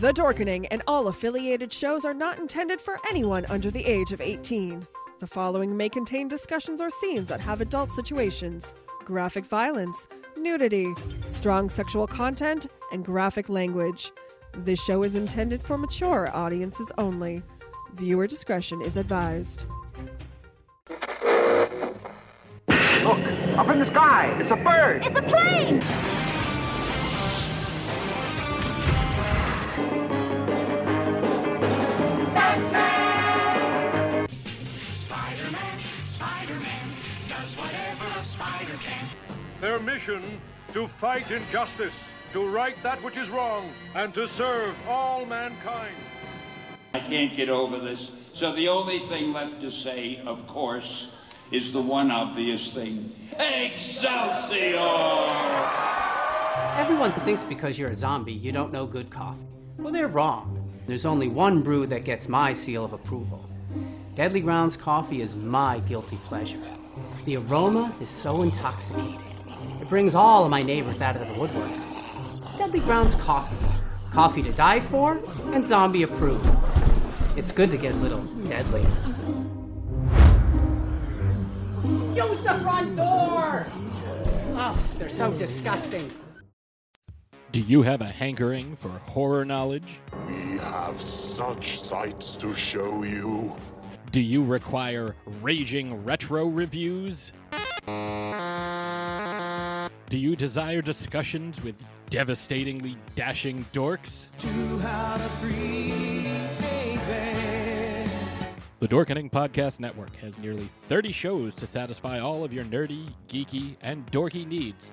The Dorkening and all affiliated shows are not intended for anyone under the age of 18. The following may contain discussions or scenes that have adult situations, graphic violence, nudity, strong sexual content, and graphic language. This show is intended for mature audiences only. Viewer discretion is advised. Look, up in the sky. It's a bird. It's a plane! Their mission to fight injustice, to right that which is wrong, and to serve all mankind. I can't get over this. So the only thing left to say, of course, is the one obvious thing. Excelsior! Everyone thinks because you're a zombie, you don't know good coffee. Well, they're wrong. There's only one brew that gets my seal of approval. Deadly Grounds coffee is my guilty pleasure. The aroma is so intoxicating. It brings all of my neighbors out of the woodwork. Deadly Grounds coffee. Coffee to die for and zombie approved. It's good to get a little deadly. Use the front door! Oh, they're so disgusting. Do you have a hankering for horror knowledge? We have such sights to show you. Do you require raging retro reviews? Do you desire discussions with devastatingly dashing dorks? The Dorkening Podcast Network has nearly 30 shows to satisfy all of your nerdy, geeky, and dorky needs,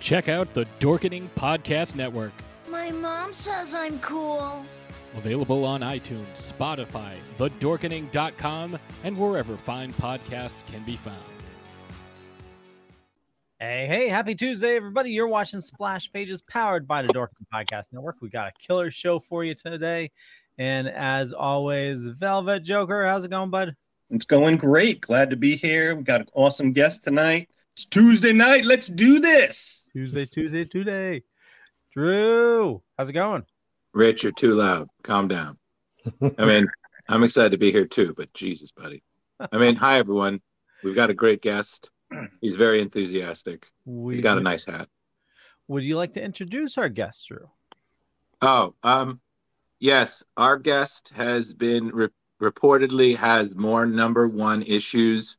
Check out the Dorkening Podcast Network, My mom says I'm cool. available on iTunes, Spotify, thedorkening.com, and wherever fine podcasts can be found. Hey, hey, happy Tuesday, everybody. You're watching Splash Pages powered by the Dorkening Podcast Network. We got a killer show for you today. And as always, Velvet Joker, how's it going, bud? It's going great. Glad to be here. We got an awesome guest tonight. It's Tuesday night. Let's do this. Tuesday, Tuesday, Tuesday. Drew, how's it going? Rich, you're too loud. Calm down. I mean, I'm excited to be here too, but Jesus, buddy. I mean, hi everyone. We've got a great guest. He's very enthusiastic. We He's got a nice hat. Would you like to introduce our guest, Drew? Oh, um, yes, our guest has been re- reportedly has more number one issues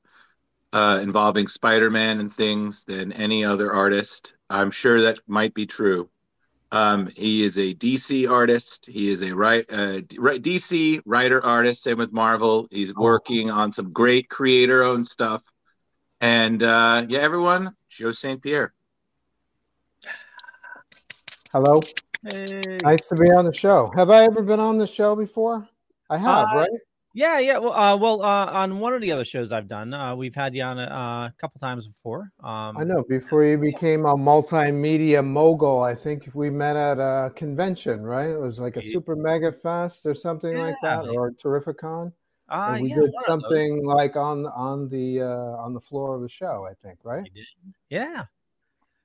uh, involving Spider-Man and things than any other artist. I'm sure that might be true. Um, he is a DC artist. He is a right, uh, DC writer artist. Same with Marvel. He's working on some great creator-owned stuff. And uh, yeah, everyone, Joe St. Pierre. Hello. Hey. Nice to be on the show. Have I ever been on the show before? I have, Uh, right? Yeah, yeah. Well, uh, well, uh, on one of the other shows I've done, uh, we've had you on a, uh, a couple times before. Um, I know. Before you became a multimedia mogul, I think we met at a convention, right? It was like a Super Mega Fest or something like that, or Terrificon. Uh, and we yeah, did one of those. something like on on the uh, on the floor of the show, I think, right? Yeah.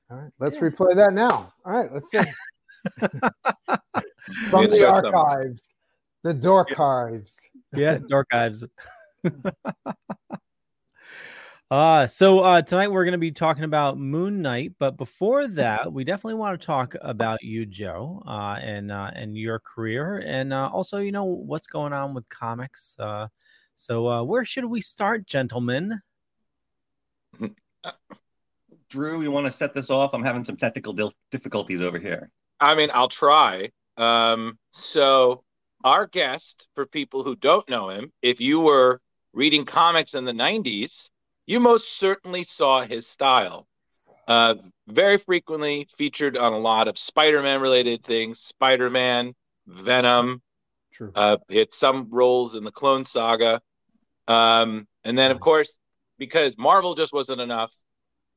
All right, let's replay that now. All right, let's see. From the show, Summer. archives, the dork archives. Yeah, Dark Ives. uh so uh tonight we're going to be talking about Moon Knight, but before that, we definitely want to talk about you, Joe, uh and uh and your career and uh also, you know, what's going on with comics. Uh so uh where should we start, gentlemen? Drew, you want to set this off? I'm having some technical dil- difficulties over here. I mean, I'll try. Um, so, our guest, for people who don't know him, if you were reading comics in the 90s, you most certainly saw his style. Uh, very frequently featured on a lot of Spider Man related things Spider Man, Venom. True. Uh, had some roles in the Clone Saga. Um, and then, of course, because Marvel just wasn't enough,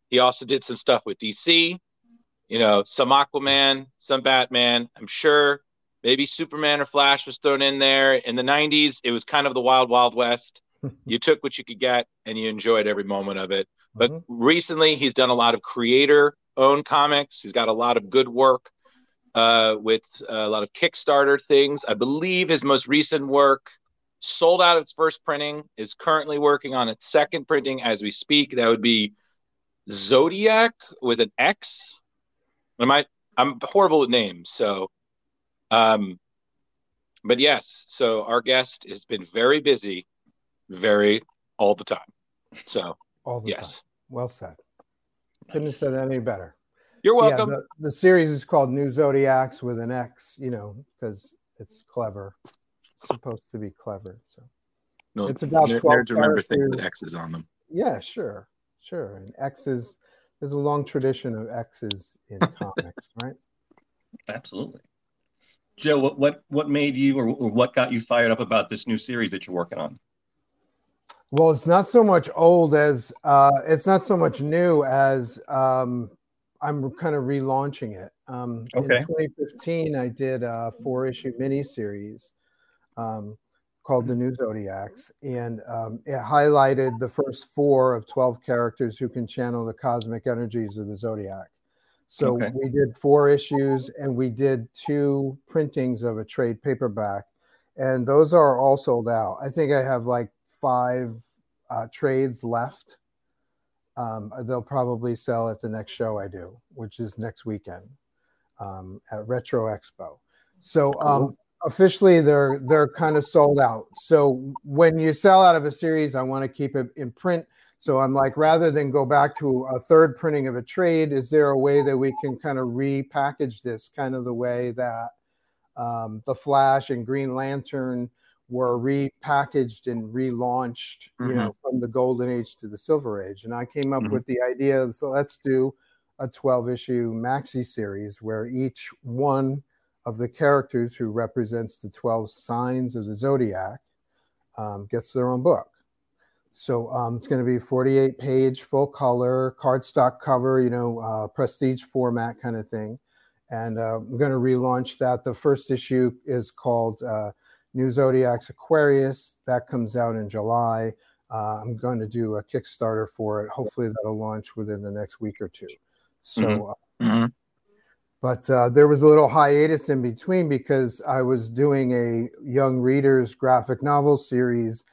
he also did some stuff with DC, you know, some Aquaman, some Batman. I'm sure maybe Superman or Flash was thrown in there. In the 90s, it was kind of the wild, wild west. you took what you could get and you enjoyed every moment of it. But recently, he's done a lot of creator owned comics. He's got a lot of good work uh, with a lot of Kickstarter things. I believe his most recent work sold out its first printing, is currently working on its second printing as we speak. That would be Zodiac with an X. Am I? I'm horrible with names, so. Um, but yes, so our guest has been very busy, very all the time. So All the yes, time. Well said. Couldn't have said that any better. You're Yeah, welcome. the, the series is called New Zodiax with an X, you know, because it's clever. It's supposed to be clever. So no, it's about ner- 12 remember things with characters. X's on them. yeah, sure. Sure. And X's there's a long tradition of X's in comics, right? Absolutely. Joe, what what, what made you or, or what got you fired up about this new series that you're working on? Well, it's not so much old as uh, it's not so much new as um, I'm kind of relaunching it. Um, Okay. In 2015, I did a four issue miniseries um, called The New Zodiax, and um, it highlighted the first four of 12 characters who can channel the cosmic energies of the zodiac. So Okay. we did four issues and we did two printings of a trade paperback, and those are all sold out. I think I have like five uh, trades left. Um, they'll probably sell at the next show I do, which is next weekend um, at Retro Expo. So um, officially, they're they're kind of sold out. So when you sell out of a series, I want to keep it in print. So I'm like, rather than go back to a third printing of a trade, is there a way that we can kind of repackage this, kind of the way that um, the Flash and Green Lantern were repackaged and relaunched, you know, from the golden age to the silver age. And I came up Mhm. with the idea of, so let's do a 12 issue maxi series where each one of the characters who represents the 12 signs of the zodiac um, gets their own book. So um, it's going to be 48 page, full color, cardstock cover, you know, uh, prestige format kind of thing. And uh, we're going to relaunch that. The first issue is called uh, New Zodiax Aquarius. That comes out in July. Uh, I'm going to do a Kickstarter for it. Hopefully, that'll launch within the next week or two. So, Mhm. uh, Mhm. but uh, there was a little hiatus in between because I was doing a young readers graphic novel series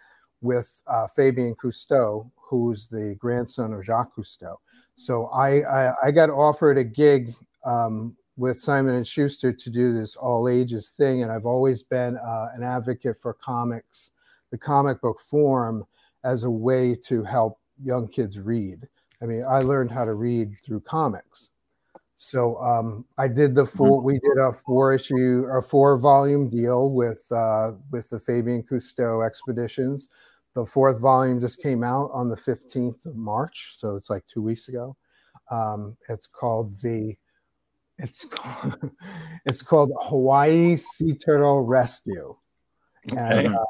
with uh, Fabien Cousteau, who's the grandson of Jacques Cousteau. So I I, I got offered a gig um, with Simon and Schuster to do this all ages thing, and I've always been uh, an advocate for comics, the comic book form, as a way to help young kids read. I mean, I learned how to read through comics. So um, I did the four. We did a four issue, a four volume deal with uh, with the Fabien Cousteau expeditions. The fourth volume just came out on the fifteenth of March, so it's like two weeks ago. Um, it's called the it's called, it's called Hawaii Sea Turtle Rescue, and uh,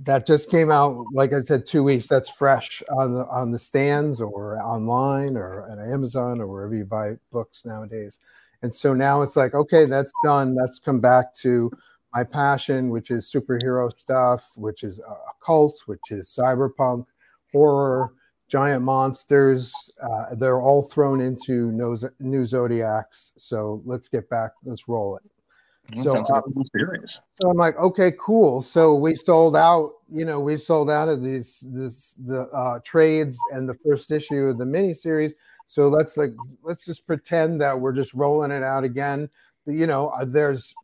that just came out. Like I said, two weeks. That's fresh on the on the stands or online or at Amazon or wherever you buy books nowadays. And so now it's like, okay, that's done. That's come back to my passion, which is superhero stuff, which is uh, occult, which is cyberpunk, horror, giant monsters. Uh, they're all thrown into no, new zodiacs. So let's get back. Let's roll it. That So, sounds like um, so I'm like, okay, cool. So we sold out, you know, we sold out of these this the uh trades and the first issue of the miniseries. So let's like let's just pretend that we're just rolling it out again. You know, uh, there's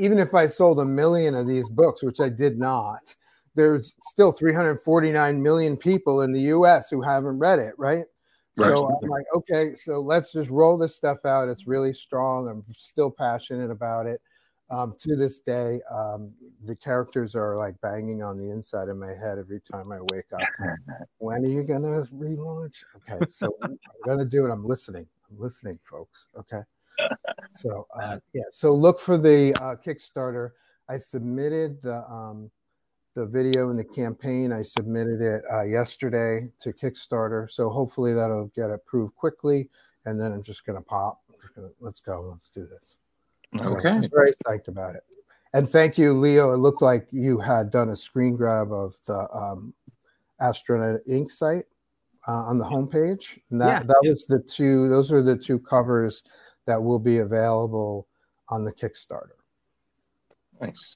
even if I sold a million of these books, which I did not, there's still 349 million people in the US who haven't read it, right? So I'm like, okay, so let's just roll this stuff out. It's really strong. I'm still passionate about it. Um, to this day, um, the characters are like banging on the inside of my head every time I wake up. when are you gonna relaunch? Okay, so I'm gonna do it. I'm listening. I'm listening, folks. Okay. So uh, yeah, so look for the uh, Kickstarter. I submitted the um, the video and the campaign. I submitted it uh, yesterday to Kickstarter, so hopefully that'll get approved quickly. And then I'm just gonna pop. Just gonna, let's go. Let's do this. So Okay. I'm very psyched about it. And thank you, Leo. It looked like you had done a screen grab of the um, Astronaut Ink site uh, on the homepage. And that, Yeah. that was the two, those are the two covers that will be available on the Kickstarter. Nice.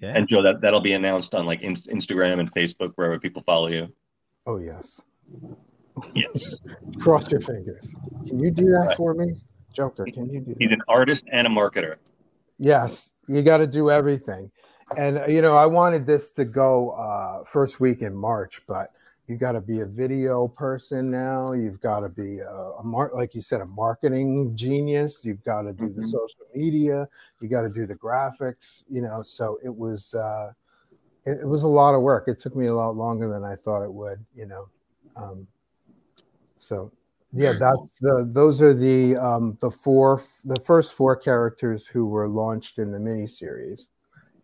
Yeah. And Joe, that that'll be announced on like Inst- Instagram and Facebook wherever people follow you. Oh, yes. Yes. Cross your fingers. Can you do that for me? Joker, can you do that? He's an artist and a marketer. Yes, you got to do everything. And uh, you know, I wanted this to go uh, first week in March, but you got to be a video person now. You've got to be a, a mar- like you said, a marketing genius. You've got to do the Mhm. social media. You got to do the graphics. You know, so it was uh, it, it was a lot of work. It took me a lot longer than I thought it would. You know, um, so yeah, that's the those are the um, the four the first four characters who were launched in the miniseries,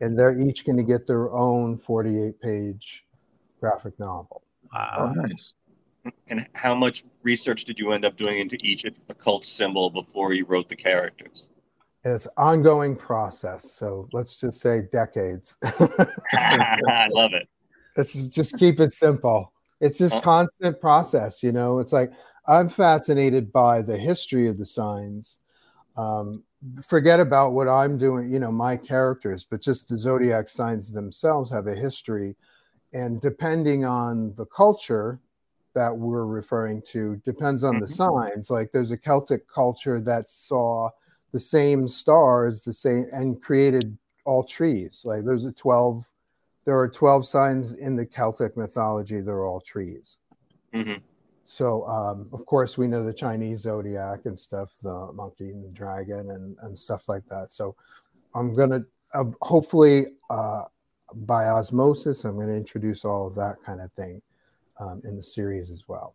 and they're each going to get their own forty eight page graphic novel. Oh, nice. And how much research did you end up doing into each occult symbol before you wrote the characters? It's ongoing process, so let's just say decades. I love it. Let's just- just keep it simple. It's just constant process, you know. It's like I'm fascinated by the history of the signs. Um, forget about what I'm doing, you know, my characters, but just the zodiac signs themselves have a history. And depending on the culture that we're referring to, depends on the signs. Like there's a Celtic culture that saw the same stars, the same, and created all trees. Like there's a 12, there are 12 signs in the Celtic mythology, they're all trees. Mhm. So, um, of course, we know the Chinese zodiac and stuff, the monkey and the dragon and, and stuff like that. So, I'm going to uh, hopefully uh, by osmosis, I'm going to introduce all of that kind of thing um, in the series as well.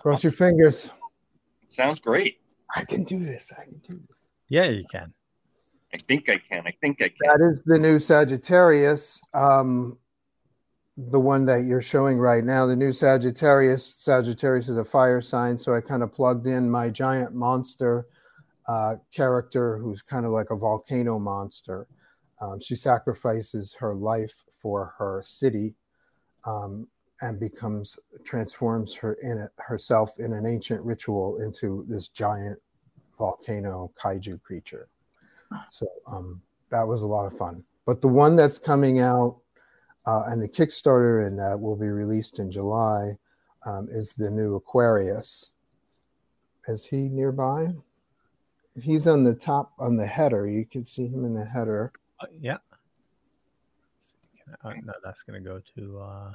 Cross your fingers. Sounds great. I can do this. I can do this. Yeah, you can. I think I can. I think I can. That is the new Sagittarius. Um, the one that you're showing right now, the new Sagittarius. Sagittarius is a fire sign, so I kind of plugged in my giant monster uh, character, who's kind of like a volcano monster. Um, she sacrifices her life for her city, um, and becomes transforms her in it herself in an ancient ritual into this giant volcano kaiju creature. So um, that was a lot of fun. But the one that's coming out uh, and the Kickstarter and that will be released in July um, is the new Aquarius. Is he nearby? He's on the top on the header. You can see him in the header. Uh, yeah. Uh, no, that's gonna go to. Uh...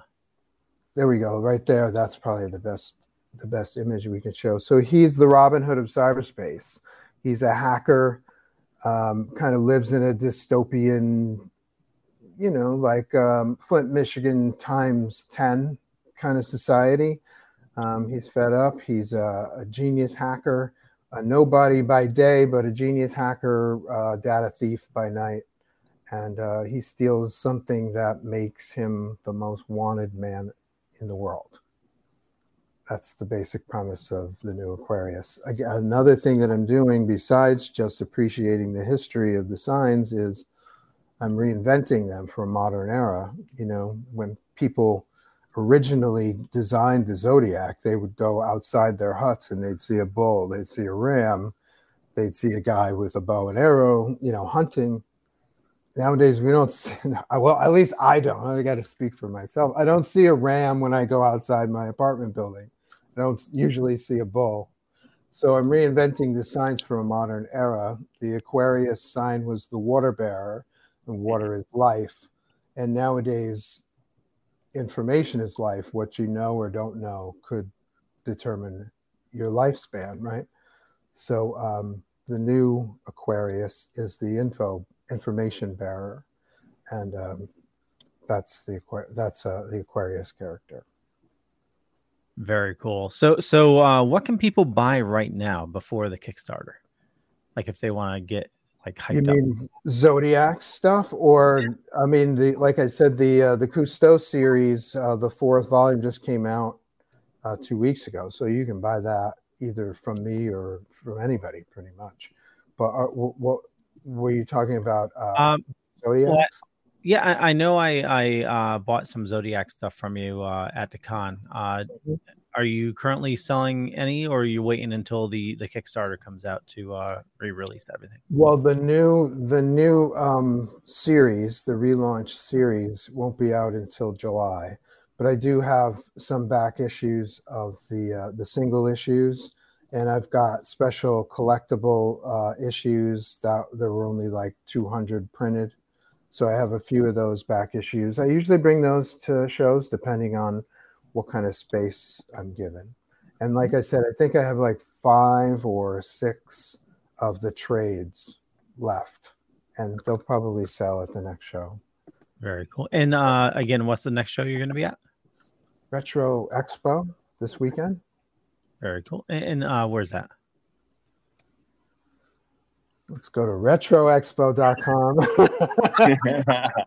There we go, right there. That's probably the best the best image we can show. So he's the Robin Hood of cyberspace. He's a hacker, um, kind of lives in a dystopian, you know, like um, Flint, Michigan times 10 kind of society. Um, he's fed up. He's a, a genius hacker, a nobody by day, but a genius hacker, uh, data thief by night. And uh, he steals something that makes him the most wanted man in the world. That's the basic premise of the new Aquarius. Again, another thing that I'm doing besides just appreciating the history of the signs is I'm reinventing them for a modern era. You know, when people originally designed the zodiac, they would go outside their huts and they'd see a bull, they'd see a ram, they'd see a guy with a bow and arrow, you know, hunting. Nowadays, we don't see, well, at least I don't. I got to speak for myself. I don't see a ram when I go outside my apartment building. I don't usually see a bull. So I'm reinventing the signs for a modern era. The Aquarius sign was the water bearer, and water is life. And nowadays, information is life. What you know or don't know could determine your lifespan, right? So um, the new Aquarius is the info information bearer, and um, that's the that's uh, the Aquarius character. Very cool. So, so uh, what can people buy right now before the Kickstarter? Like, if they want to get like hyped You up. Zodiac stuff, or I mean the like I said the uh, the Cousteau series, uh, the fourth volume just came out uh, two weeks ago, so you can buy that either from me or from anybody, pretty much. But uh, what were you talking about? Uh, Um, Zodiac? well, yeah, I, I know. I I uh, bought some Zodiac stuff from you uh, at the con. Uh, are you currently selling any, or are you waiting until the the Kickstarter comes out to uh, re-release everything? Well, the new the new um, series, the relaunch series, won't be out until July. But I do have some back issues of the uh, the single issues, and I've got special collectible uh, issues that there were only like 200 printed. So I have a few of those back issues. I usually bring those to shows depending on what kind of space I'm given. And like I said, I think I have like five or six of the trades left, and they'll probably sell at the next show. Very cool. And uh, again, what's the next show you're going to be at? Retro Expo this weekend. Very cool. And, and uh, where's that? Let's go to retroexpo.com. I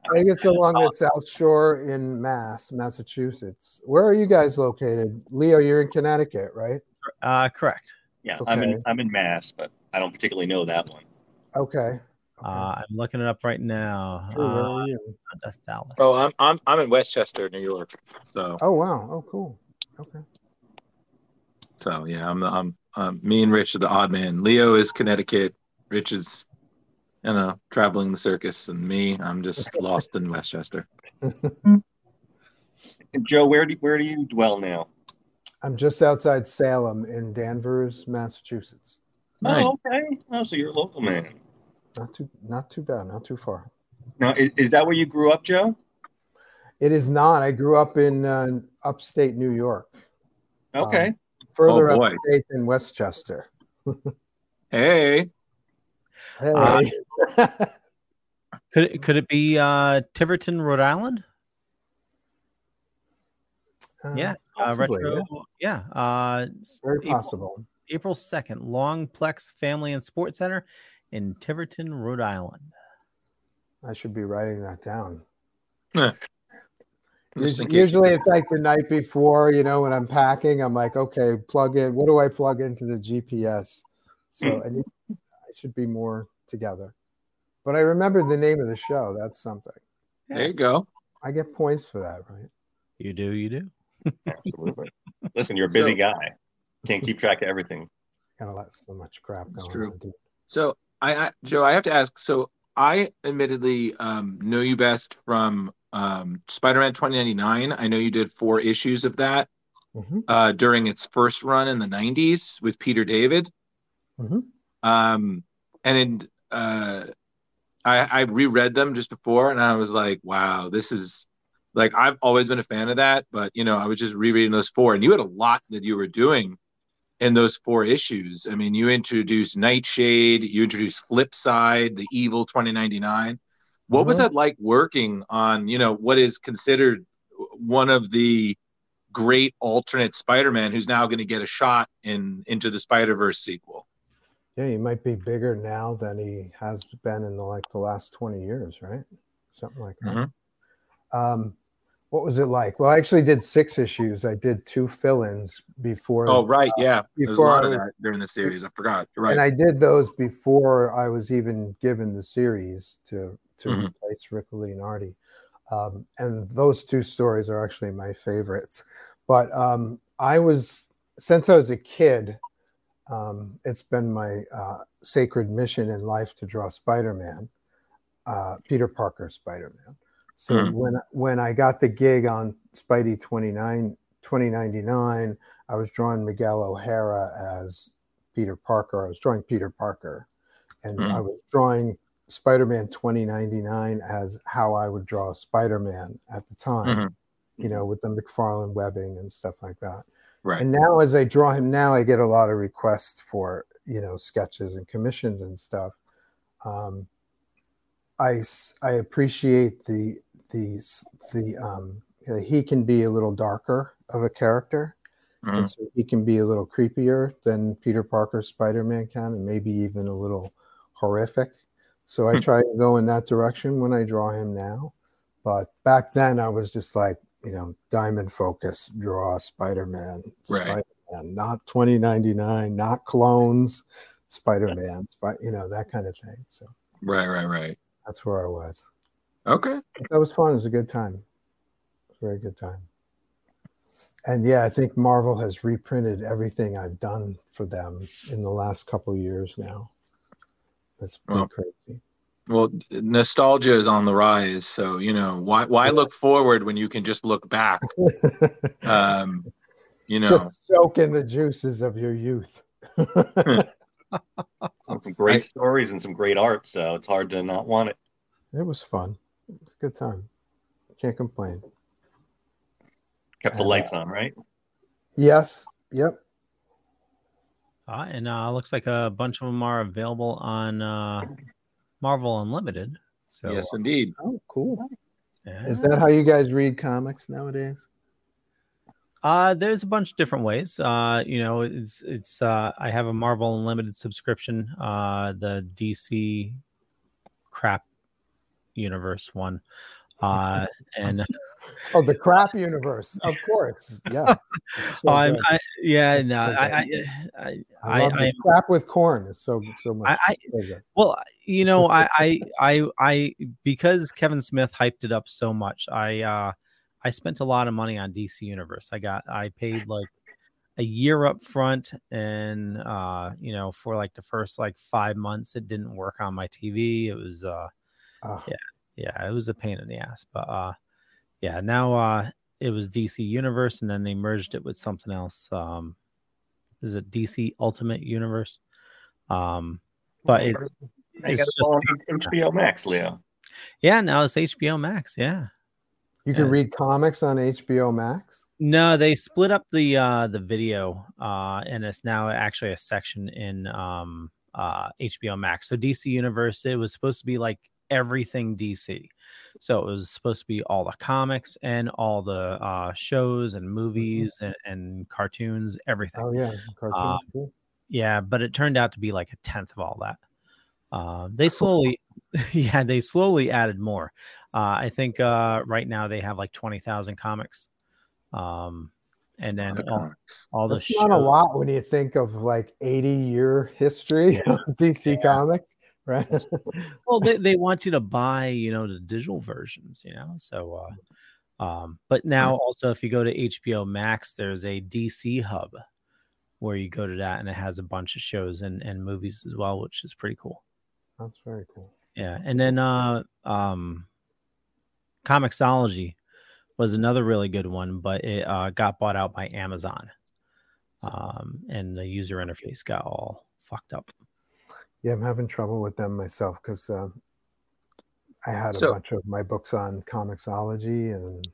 think it's along the South Shore in Mass, Massachusetts. Where are you guys located? Leo, you're in Connecticut, right? Uh, correct. Yeah, I'm in I'm in Mass, but I don't particularly know that one. Okay. Uh, I'm looking it up right now. Sure, where Uh, are you? that's Dallas. Oh, I'm I'm I'm in Westchester, New York. So Oh wow. Oh cool. Okay. So yeah, I'm I'm um, me and Rich are the odd man. Leo is Connecticut. Rich is, you know, traveling the circus, and me, I'm just lost in Westchester. And Joe, where do where do you dwell now? I'm just outside Salem in Danvers, Massachusetts. Oh, okay. Oh, so you're a local man. Not too not too bad, not too far. Now, is, is that where you grew up, Joe? It is not. I grew up in uh, upstate New York. Okay. Um, further Oh, boy. upstate than Westchester. Hey, Hey. Uh, Could it, could it be uh, Tiverton, Rhode Island? Uh, yeah, uh, possibly, retro. Yeah, uh, Very April- possible. April second, Longplex Family and Sports Center in Tiverton, Rhode Island. I should be writing that down. Huh. Us- Just in case Usually it's like the night before, you know, when I'm packing, I'm like, okay, plug in. What do I plug into the GPS? So hmm. I, need, I should be more together. But I remembered the name of the show. That's something. there you go. I get points for that, right? You do, you do. Absolutely. Listen, you're a busy So- guy. Can't keep track of everything. Gotta let so much crap That's going true. on. So I, I Joe, I have to ask. So I admittedly um, know you best from um, Spider-Man 2099. I know you did four issues of that Mhm. uh, during its first run in the 90s with Peter David. Mhm. Um, and in, uh, I, I reread them just before, and I was like, wow, this is like I've always been a fan of that, but you know, I was just rereading those four, and you had a lot that you were doing in those four issues. I mean, you introduced Nightshade, you introduced Flipside, the Evil 2099. What was Mhm. that like working on, you know, what is considered one of the great alternate Spider-Man who's now going to get a shot in into the Spider-Verse sequel? Yeah, he might be bigger now than he has been in the like the last 20 years, right? Something like that. Mhm. Um, what was it like? Well, I actually did six issues. I did two fill-ins before. Oh, right, uh, yeah. A before lot I was- that during the series. I forgot. You're right. And I did those before I was even given the series to to Mhm. replace Rick Leonardi. Um, and those two stories are actually my favorites. But um, I was since I was a kid, um, it's been my uh, sacred mission in life to draw Spider-Man, uh, Peter Parker Spider-Man. So Mhm. when when I got the gig on Spidey 29, 2099, I was drawing Miguel O'Hara as Peter Parker. I was drawing Peter Parker, and Mhm. I was drawing Spider-Man 2099 as how I would draw Spider-Man at the time. Mhm. You know, with the McFarlane webbing and stuff like that. Right. And now, as I draw him now, I get a lot of requests for you know sketches and commissions and stuff. Um, I, I appreciate the the the um, you know, he can be a little darker of a character, and Mhm. so he can be a little creepier than Peter Parker Spider Man can, and maybe even a little horrific. So I Hmm. try to go in that direction when I draw him now. But back then, I was just like, you know, diamond focus, draw Spider Man, Right. Spider Man, not 2099, not clones, Spider Man, you know, that kind of thing. So Right, right, right. that's where I was. Okay. That was fun. It was a good time. It was a very good time. And yeah, I think Marvel has reprinted everything I've done for them in the last couple years now. That's pretty Well, crazy. Well, nostalgia is on the rise, so you know why why look forward when you can just look back. Um, you know, Just soak in the juices of your youth. some great stories and some great art, so it's hard to not want it. It was fun. It was a good time. Can't complain. Kept the lights on, right? Yes. Yep. Uh, and uh, looks like a bunch of them are available on uh, Marvel Unlimited. So yes, indeed. Oh, cool. Yeah. Is that how you guys read comics nowadays? Uh, there's a bunch of different ways. Uh, you know, it's it's uh, I have a Marvel Unlimited subscription. Uh, the DC crap universe one. Uh, and Oh, the crap universe. Of course. Yeah. So I'm. I, yeah, no, So I, I. I, I I, I, crap with corn. It's so so much. I, I so well, you know, I, I, I, I, because Kevin Smith hyped it up so much, I, uh, I spent a lot of money on DC Universe. I got, I paid like a year up front, and uh, you know, for like the first like five months, it didn't work on my TV. It was, uh, Oh, yeah, yeah, it was a pain in the ass, but uh, yeah, now uh, it was DC Universe, and then they merged it with something else. Um, is it DC Ultimate Universe? Um, but it's I it's just it HBO Max, Leo. yeah, now it's HBO Max. Yeah. You can Yeah, read comics on HBO Max. No, they split up the uh the video uh and it's now actually a section in um uh HBO Max. So DC Universe it was supposed to be like everything DC. So it was supposed to be all the comics and all the uh shows and movies and, and cartoons, everything. Oh yeah, cartoons. Uh, yeah, but it turned out to be like a tenth of all that. Uh, they slowly, yeah, they slowly added more. Uh, I think uh, right now they have like twenty thousand comics, um, and then all, all the That's not a lot when you think of like 80 year history of DC Comics, right? well, they, they want you to buy, you know, the digital versions, you know. So, uh, um, but now also if you go to HBO Max, there's a DC hub where you go to that, and it has a bunch of shows and and movies as well, which is pretty cool. That's very cool. Yeah, and then uh um Comixology was another really good one, but it uh, got bought out by Amazon. Um and the user interface got all fucked up. Yeah, I'm having trouble with them myself because um, I had a So- bunch of my books on Comixology and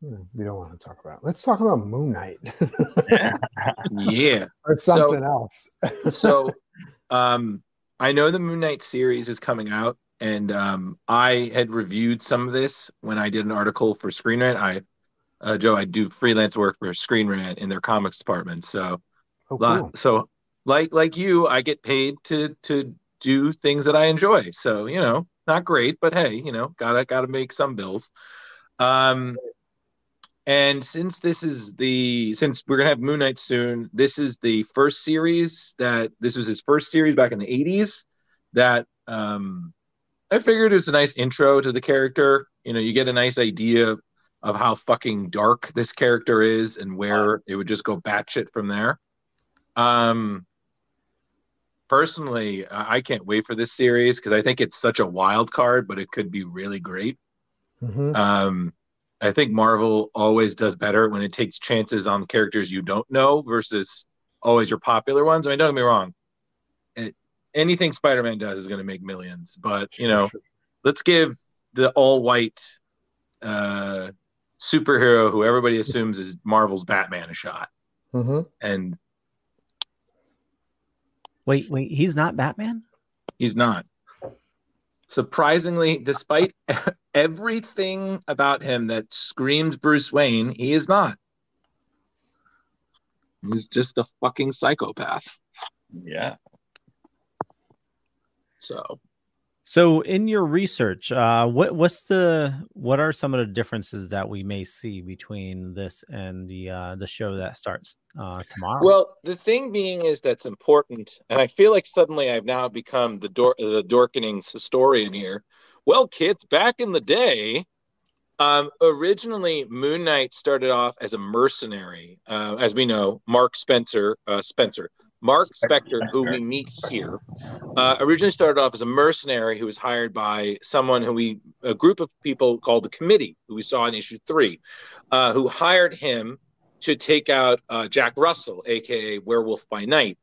you know, we don't want to talk about. Let's talk about Moon Knight Yeah. or So- something else. so um i know the moon knight series is coming out and um i had reviewed some of this when i did an article for screen rant i uh, joe i do freelance work for screen rant in their comics department so Oh, lot- cool. so like like you i get paid to to do things that i enjoy so you know not great but hey you know gotta gotta make some bills um and since this is the since we're gonna have Moon Knight soon, this is the first series that this was his first series back in the 80s that um I figured it was a nice intro to the character. You know, you get a nice idea of, of how fucking dark this character is and where it would just go batshit from there. Um personally, I can't wait for this series because I think it's such a wild card, but it could be really great. Mhm. Um, I think Marvel always does better when it takes chances on characters you don't know versus always your popular ones. I mean, don't get me wrong. It, anything Spider-Man does is going to make millions, but you know, let's give the all-white uh, superhero who everybody assumes is Marvel's Batman a shot. Mm-hmm. And Wait, wait, he's not Batman? he's not. Surprisingly, despite everything about him that screams Bruce Wayne, he is not. He's just a fucking psychopath. Yeah. So So, in your research, uh, what what's the what are some of the differences that we may see between this and the uh, the show that starts uh, tomorrow? Well, the thing being is that's important, and I feel like suddenly I've now become the Dor- the Dorkening's historian here. Well, kids, back in the day, um, originally Moon Knight started off as a mercenary, uh, as we know. Mark Spencer, uh, Spencer, Mark Spector, who we meet here, uh, originally started off as a mercenary who was hired by someone who we, a group of people called the Committee, who we saw in issue three, uh, who hired him to take out uh, Jack Russell, aka Werewolf by Night.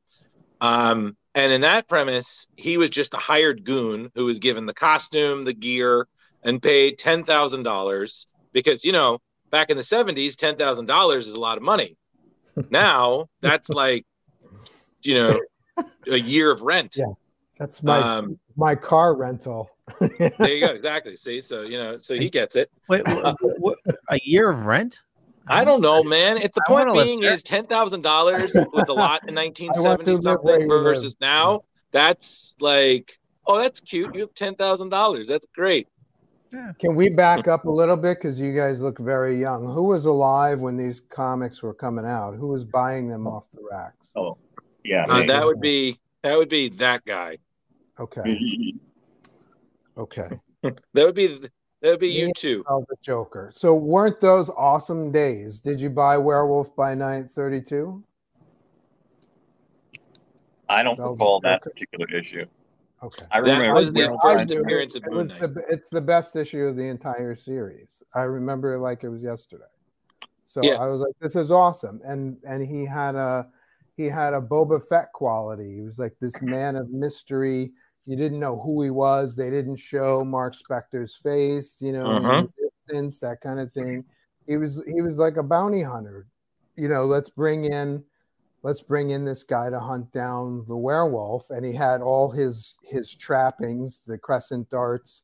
Um, and in that premise, he was just a hired goon who was given the costume, the gear, and paid ten thousand dollars because you know back in the seventies, ten thousand dollars is a lot of money. Now that's like you know a year of rent. Yeah, that's my Um, my car rental. there you go, exactly. See, so you know, so he gets it. Wait, Uh, what, a year of rent? I don't know, man. If the I point being is ten thousand dollars was a lot in nineteen I want to seventy live where something you live. versus now, that's like, oh, that's cute. You have ten thousand dollars. That's great. Can we back up a little bit because you guys look very young? Who was alive when these comics were coming out? Who was buying them off the racks? Oh, yeah. Uh, that would be that would be that guy. Okay. Okay. That would be that would be you Me too. Oh, the Joker. So weren't those awesome days? Did you buy Werewolf by Night 32? I don't Velvet recall that particular issue. Okay. I That remember was the first appearance of It Moon was Knight. the, it's the best issue of the entire series. I remember it like it was yesterday. So Yeah. I was like, "This is awesome," and and he had a he had a Boba Fett quality. He was like this man of mystery. You didn't know who he was. They didn't show Mark Spector's face, you know, in Uh-huh. distance, that kind of thing. He was he was like a bounty hunter. You know, let's bring in let's bring in this guy to hunt down the werewolf and he had all his his trappings the crescent darts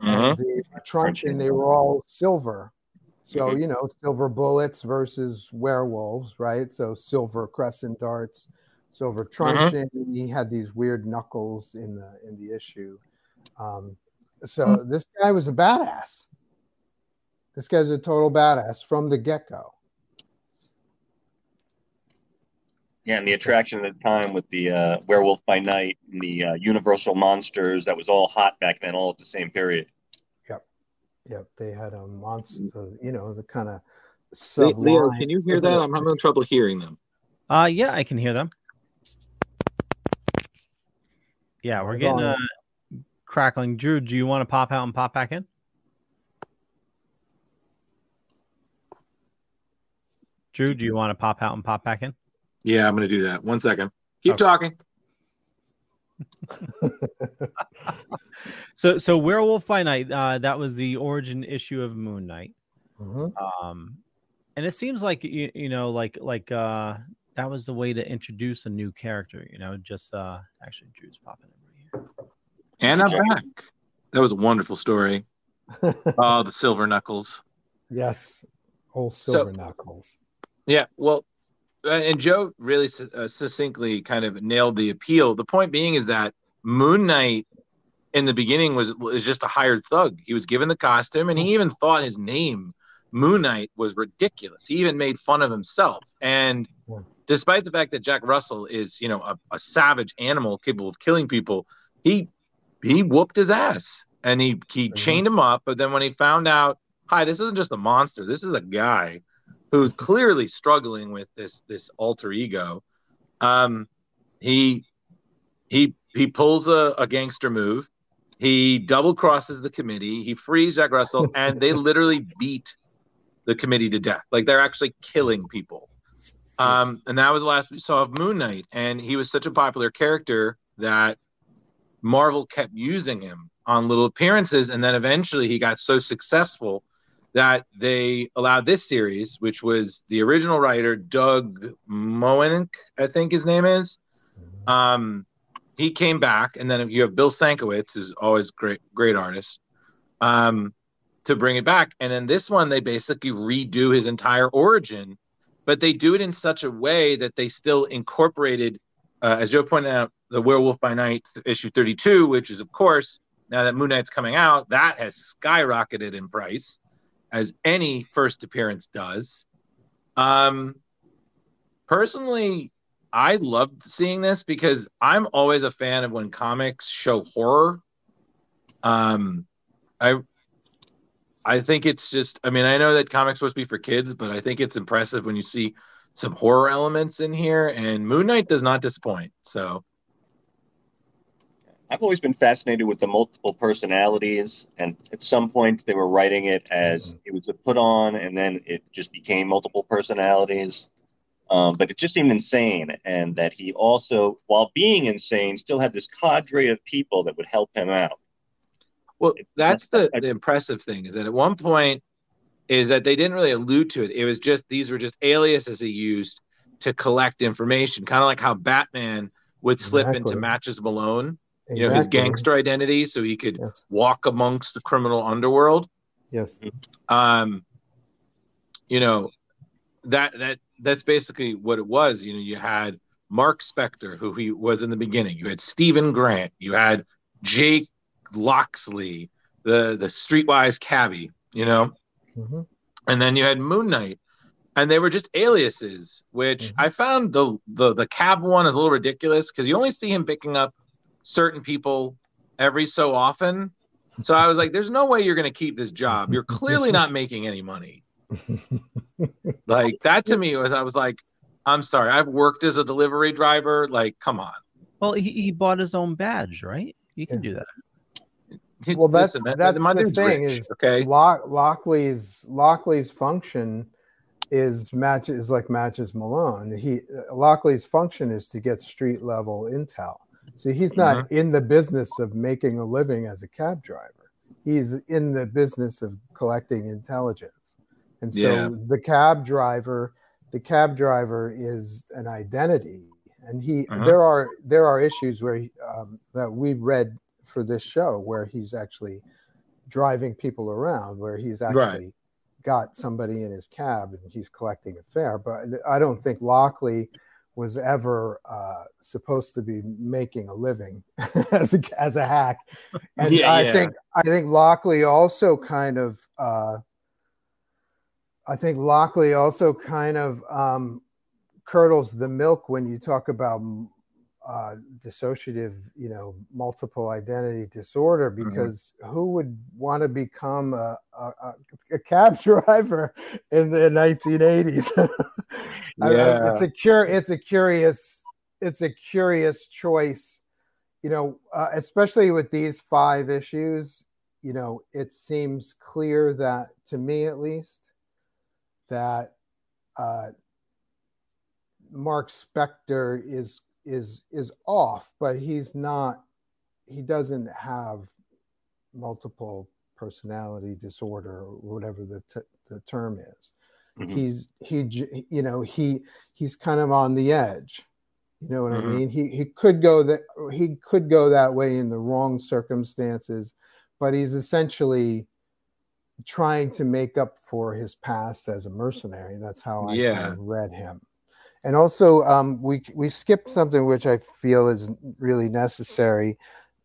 and Mhm. the truncheon they were all silver so you know silver bullets versus werewolves right? So silver crescent darts silver truncheon. He had these weird knuckles in the in the issue. Um so this guy was a badass. This guy's a total badass from the get-go. Yeah, and the attraction at the time with the uh, Werewolf by Night and the uh, Universal Monsters, that was all hot back then, all at the same period. Yep. Yep. They had a monster, you know, the kind of Le- Leo, can you hear that? I'm having trouble hearing them. Uh, yeah, I can hear them. Yeah, we're getting a uh, crackling. Drew, do you want to pop out and pop back in? Drew, do you want to pop out and pop back in? Yeah, I'm gonna do that. One second. Keep Okay. talking. So, so Werewolf by Night, uh, that was the origin issue of Moon Knight. Mhm. Um, and it seems like you, you know, like like uh, that was the way to introduce a new character. You know, just uh, actually, Drew's popping in right here. And I'm back. That was a wonderful story. oh, the silver knuckles. Yes. Old So- silver knuckles. Yeah, well, and Joe really uh, succinctly kind of nailed the appeal. The point being is that Moon Knight in the beginning was was just a hired thug. He was given the costume, and he even thought his name Moon Knight was ridiculous. He even made fun of himself. And despite the fact that Jack Russell is, you know, a, a savage animal capable of killing people, he he whooped his ass and he he chained him up. But then when he found out, hi, this isn't just a monster. This is a guy who's clearly struggling with this this alter ego. Um, he he he pulls a, a gangster move. He double crosses the committee. He frees Jack Russell, and they literally beat the committee to death. Like they're actually killing people. Um, and that was the last we saw of Moon Knight. And he was such a popular character that Marvel kept using him on little appearances. And then eventually he got so successful that they allowed this series, which was the original writer Doug Moench, I think his name is. Um, he came back, and then you have Bill Sienkiewicz, who's always great, great artist, um, to bring it back. And then this one, they basically redo his entire origin, but they do it in such a way that they still incorporated, uh, as Joe pointed out, the Werewolf by Night issue 32, which is, of course, now that Moon Knight's coming out, that has skyrocketed in price, as any first appearance does. Um, personally, I loved seeing this because I'm always a fan of when comics show horror. Um, I I think it's just. I mean, I know that comics supposed to be for kids, but I think it's impressive when you see some horror elements in here, and Moon Knight does not disappoint. So I've always been fascinated with the multiple personalities, and at some point they were writing it as it was a put on, and then it just became multiple personalities. Um, but it just seemed insane, and that he also, while being insane, still had this cadre of people that would help him out. Well, that's the, the impressive thing is that at one point is that they didn't really allude to it. It was just these were just aliases he used to collect information, kind of like how Batman would slip Exactly. into Matches Malone, you know, his gangster identity, so he could walk amongst the criminal underworld. Yes. Um, you know, that that that's basically what it was. You know, you had Mark Spector, who he was in the beginning. You had Steven Grant. You had Jake Lockley, the the streetwise cabbie. You know, Mhm. and then you had Moon Knight, and they were just aliases. Which I found the the the cab one is a little ridiculous because you only see him picking up certain people every so often. So I was like, "There's no way you're going to keep this job. You're clearly not making any money." like that to me was I was like, "I'm sorry. I've worked as a delivery driver. Like, come on." Well, he, he bought his own badge, right? You can do that. well that's Listen, that's my the thing rich, is okay Lock, lockley's lockley's function is match is like matches malone he lockley's function is to get street level intel so he's not Mhm. in the business of making a living as a cab driver he's in the business of collecting intelligence and so Yeah. the cab driver the cab driver is an identity and he Mhm. there are there are issues where he, um, that we read for this show where he's actually driving people around where he's Right. actually got somebody in his cab and he's collecting a fare but i don't think lockley was ever uh, supposed to be making a living as a, as a hack and Yeah, i yeah. think i think lockley also kind of uh, i think lockley also kind of um, curdles the milk when you talk about uh, dissociative, you know, multiple identity disorder, Mm-hmm. because who would want to become a, a, a- cab driver in the 1980s? I- I- Yeah. it's a cur- It's a curious. It's a curious choice, you know, uh, especially with these five issues. You know, it seems clear that to me, at least, that uh, Mark Spector is is is off, but he's not. He doesn't have multiple personality disorder or whatever the t- the term is. Mhm. He's he you know he he's kind of on the edge. You know what Mhm. I mean? He he could go that he could go that way in the wrong circumstances, but he's essentially trying to make up for his past as a mercenary. That's how I Yeah. kind of read him. And also, um, we we skipped something which I feel is really necessary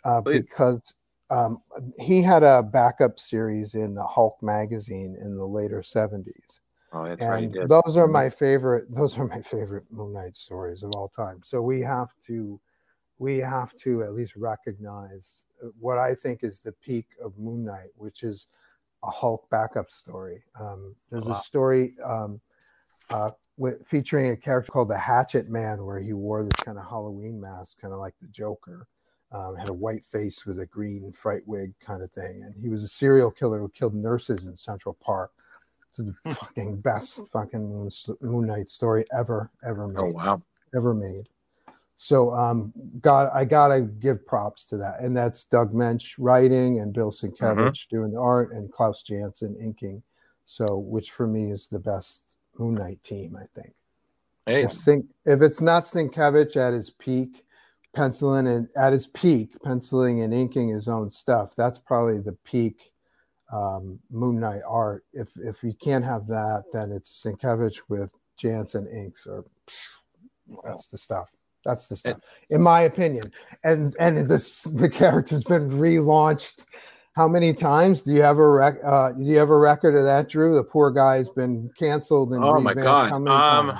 uh, because um, he had a backup series in the Hulk magazine in the later seventies. Oh, that's right. And did. those are Mhm. my favorite. Those are my favorite Moon Knight stories of all time. So we have to, we have to at least recognize uh, what I think is the peak of Moon Knight, which is a Hulk backup story. Um, there's Wow. a story um, uh, with, featuring a character called the Hatchet Man, where he wore this kind of Halloween mask, kind of like the Joker. Um, had a white face with a green fright wig kind of thing, and he was a serial killer who killed nurses in Central Park. It's the Hmm. fucking best fucking Moon, Moon Knight story ever, ever made. Oh wow. Ever made. So um got I gotta give props to that. And that's Doug Moench writing and Bill Sienkiewicz doing the art and Klaus Janson inking. So, which for me is the best Moon Knight team, I think. Hey. If, Sink, if it's not Sienkiewicz at his peak, penciling and at his peak, penciling and inking his own stuff, that's probably the peak um, Moon Knight art. If if you can't have that, then it's Sienkiewicz with Janson inks, or that's the stuff. That's the stuff, in my opinion. And and this the character's been relaunched. How many times do you have a rec? Uh, do you have a record of that, Drew? The poor guy's been canceled and Oh my god. Um, times?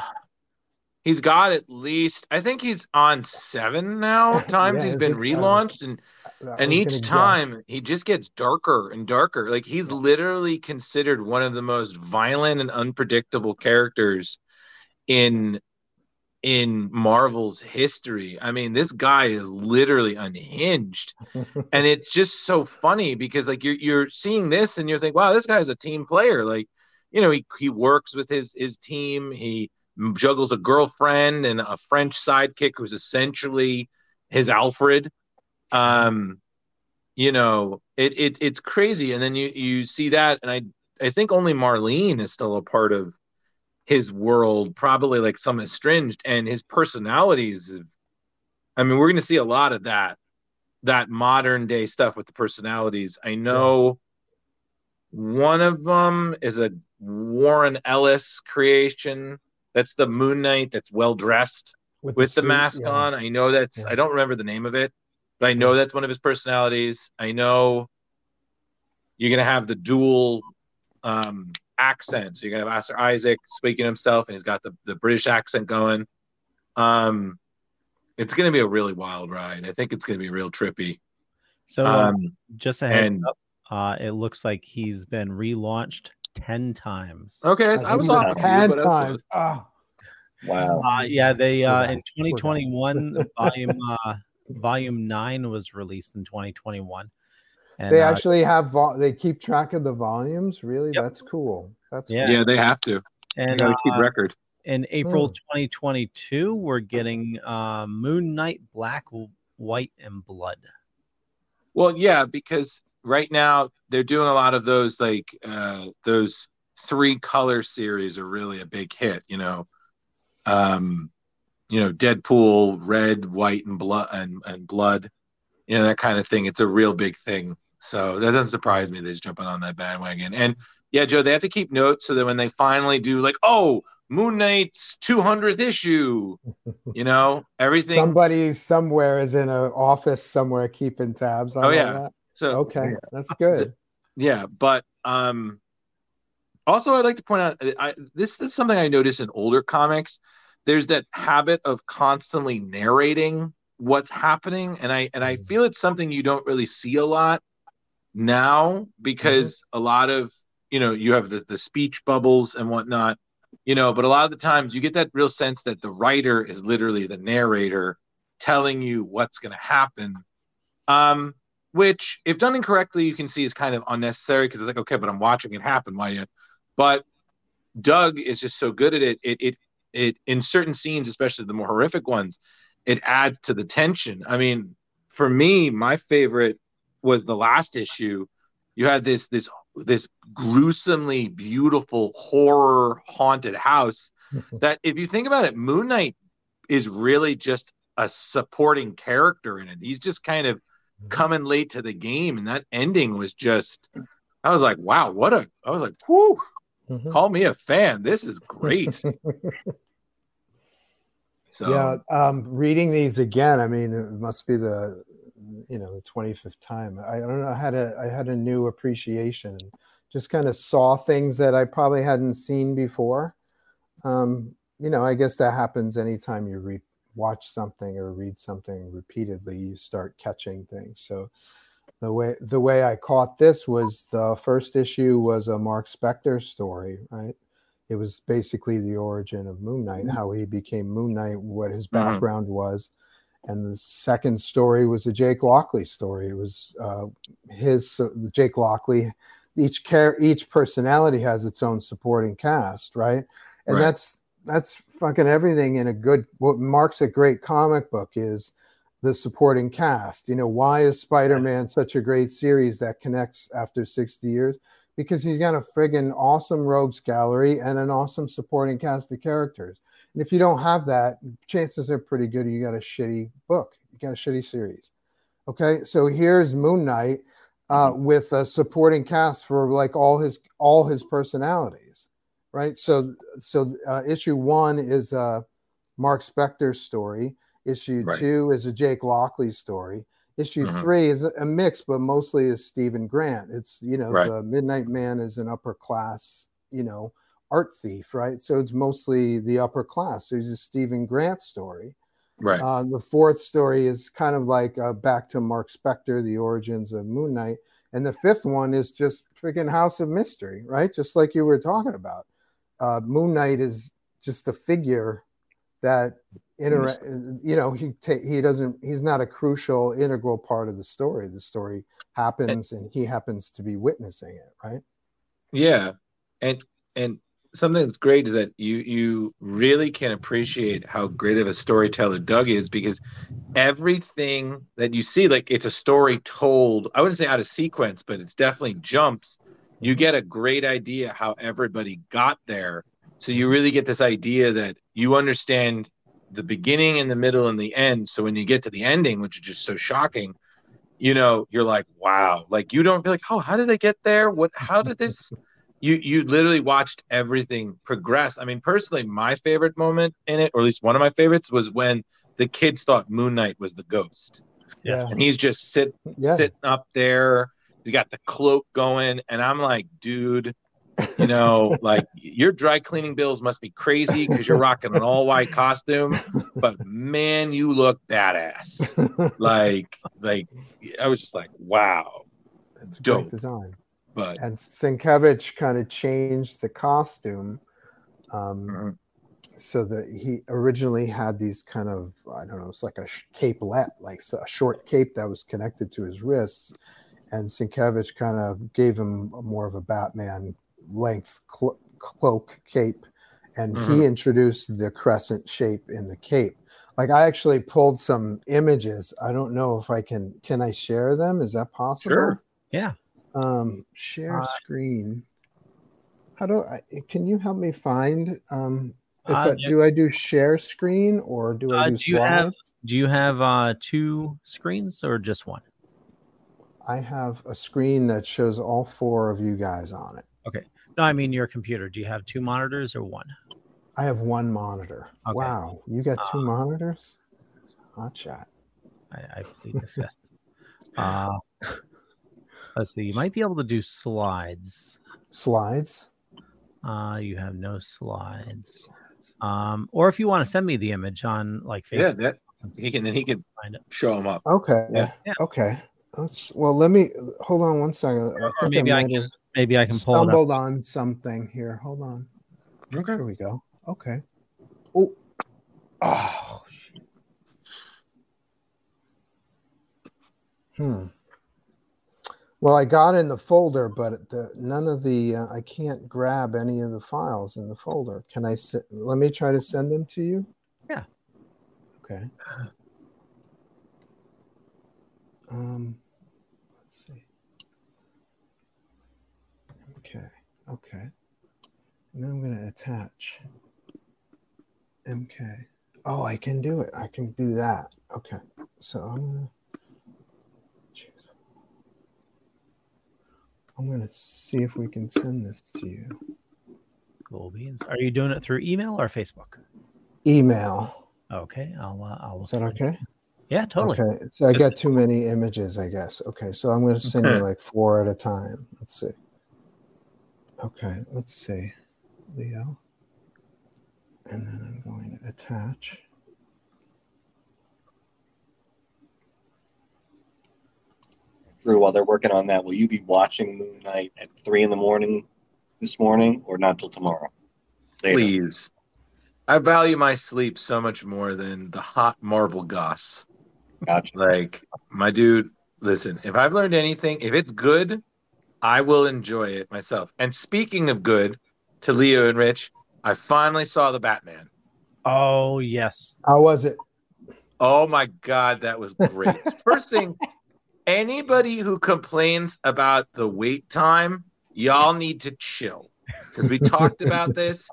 he's got at least I think he's on seven now times Yeah, he's been relaunched and and each gonna guess. time he just gets darker and darker. Like he's literally considered one of the most violent and unpredictable characters in in Marvel's history. I mean, this guy is literally unhinged. and it's just so funny because like you're you're seeing this and you're thinking, wow, this guy's a team player. Like, you know, he he works with his his team. He juggles a girlfriend and a French sidekick who's essentially his Alfred. Um, you know, it, it it's crazy. And then you you see that, and I I think only Marlene is still a part of his world, probably like some estranged, and his personalities. I mean, we're going to see a lot of that that modern day stuff with the personalities. I know one of them is a Warren Ellis creation. That's the Moon Knight that's well dressed With with, the the, suit, mask yeah. on. I know that's I don't remember the name of it, but I know that's one of his personalities. I know you're gonna have the dual um accents. You're gonna have Oscar Isaac speaking himself, and he's got the, the British accent going. Um it's gonna be a really wild ride. I think it's gonna be real trippy. So, uh, Um, just a heads and- up, uh, it looks like he's been relaunched 10 times. Okay, I was off a few, Ten but that's times. Ah, Wow. Uh, yeah, they uh, in 2021, volume uh, volume nine was released in 2021. And, they uh, actually have vol- they keep track of the volumes. Really, that's cool. That's Yeah. cool. Yeah, they have to. And gotta keep uh, record. in April Hmm. 2022, we're getting uh, Moon Knight Black, White, and Blood. Well, yeah, because right now they're doing a lot of those like uh those three color series are really a big hit, you know. Um you know, Deadpool, red, white, and blood and, and blood, you know, that kind of thing. It's a real big thing. So that doesn't surprise me that he's jumping on that bandwagon. And yeah, Joe, they have to keep notes so that when they finally do like, oh, Moon Knight's 200th issue, you know, everything. Somebody somewhere is in an office somewhere keeping tabs on Oh, yeah. that. So Okay, that's good. Yeah, but um, also I'd like to point out I, this, this is something I notice in older comics. There's that habit of constantly narrating what's happening, and I and I feel it's something you don't really see a lot now because a lot of you know you have the the speech bubbles and whatnot, you know, but a lot of the times you get that real sense that the writer is literally the narrator telling you what's going to happen um, which if done incorrectly, you can see is kind of unnecessary because it's like, okay, but I'm watching it happen. Why you? But Doug is just so good at it. It it it in certain scenes, especially the more horrific ones, it adds to the tension. I mean, for me, my favorite was the last issue. You had this this this gruesomely beautiful horror haunted house that if you think about it, Moon Knight is really just a supporting character in it. He's just kind of coming late to the game, and that ending was just. I was like, wow, what a! I was like, whoo, call me a fan. This is great. so yeah, um, reading these again. I mean, it must be the you know the twenty fifth time. I, don't know. I had a I had a new appreciation. Just kind of saw things that I probably hadn't seen before. Um, you know, I guess that happens anytime you re- watch something or read something repeatedly. You start catching things. So the way the way I caught this was the first issue was a Mark Spector story, right? It was basically the origin of Moon Knight, how he became Moon Knight, what his Mhm. background was, and the second story was a Jake Lockley story. It was uh, his so Jake Lockley. Each care, each personality has its own supporting cast, right? And Right. that's that's fucking everything in a good. What marks a great comic book is the supporting cast. You know, why is Spider Man such a great series that connects after 60 years? because he's got a friggin' awesome rogues gallery and an awesome supporting cast of characters. And if you don't have that, chances are pretty good you got a shitty book, you got a shitty series. Okay, so here's Moon Knight uh, with a supporting cast for like all his all his personalities, right? So so uh, issue one is uh, Mark Spector's story. Issue Right. two is a Jake Lockley story. Issue Mhm. three is a mix, but mostly is Steven Grant. It's you know Right. the Midnight Man is an upper class, you know, art thief, right? So it's mostly the upper class. So it's a Steven Grant story. Right. Uh, the fourth story is kind of like uh, back to Mark Spector, the origins of Moon Knight. And the fifth one is just freaking House of Mystery, right? Just like you were talking about. Uh, Moon Knight is just a figure that inter- you know he ta- he doesn't he's not a crucial integral part of the story the story happens and he happens to be witnessing it right Yeah, and and something that's great is that you you really can appreciate how great of a storyteller Doug is because everything that you see, like it's a story told. I wouldn't say out of sequence, but it's definitely jumps. You get a great idea how everybody got there, so you really get this idea that you understand the beginning and the middle and the end. So when you get to the ending, which is just so shocking, you know, you're like, wow, like you don't feel like, oh, how did they get there? What, how did this? You you literally watched everything progress. I mean, personally, my favorite moment in it, or at least one of my favorites, was when the kids thought Moon Knight was the ghost. Yes. And he's just sit Yeah. sitting up there. He got the cloak going, and I'm like, dude, you know, like your dry cleaning bills must be crazy because you're rocking an all white costume, but man, you look badass. like, like I was just like, wow, great dope. design But and Sienkiewicz kind of changed the costume um, so that he originally had these kind of I don't know it's like a sh- capelet like a short cape that was connected to his wrists. And Sienkiewicz kind of gave him more of a Batman length clo- cloak cape. And Mhm. he introduced the crescent shape in the cape. Like I actually pulled some images. I don't know if I can can I share them? Is that possible? Sure. Yeah. Um, share Uh, screen. How do I? Can you help me find? Um, if Uh, I, do I do share screen or do I Uh, do, do you have do you have uh, two screens or just one? I have a screen that shows all four of you guys on it. Okay. No, I mean your computer. Do you have two monitors or one? I have one monitor. Okay. Wow, you got two monitors? Hot shot. I, I plead the fifth. Uh, let's see. You might be able to do slides. Slides. Uh, you have no slides. Um, or if you want to send me the image on like Facebook, yeah, Facebook, that he can then he can find it. show them up. Okay. Yeah. Okay. Let's. Well, let me hold on one second. I think maybe I might can have maybe I can pull it up. stumbled on something here. Hold on. Okay. Here we go. Okay. Oh. Oh. shit. Hmm. Well, I got in the folder, but the, none of the uh, I can't grab any of the files in the folder. Can I? se- Let me try to send them to you. Yeah. Okay. Um. Let's see. Okay. Okay. And I'm going to attach MK. Oh, I can do it. I can do that. Okay. So I'm going to I'm going to see if we can send this to you. Cool beans. Are you doing it through email or Facebook? Email. Okay, I'll uh, I'll. Is that okay? Yeah, totally. Okay. So I got too many images, I guess. Okay. So I'm going to send you like four at a time. Let's see. Okay. Let's see. Leo. And then I'm going to attach. Drew, while they're working on that, will you be watching Moon Knight at three in the morning this morning, or not till tomorrow? Later. Please. I value my sleep so much more than the hot Marvel goss. Gotcha. Like, my dude, listen, if I've learned anything, if it's good, I will enjoy it myself. And speaking of good, to Leo and Rich, I finally saw the Batman. Oh yes. How was it? Oh my god, that was great. First thing, anybody who complains about the wait time, y'all need to chill because we talked about this.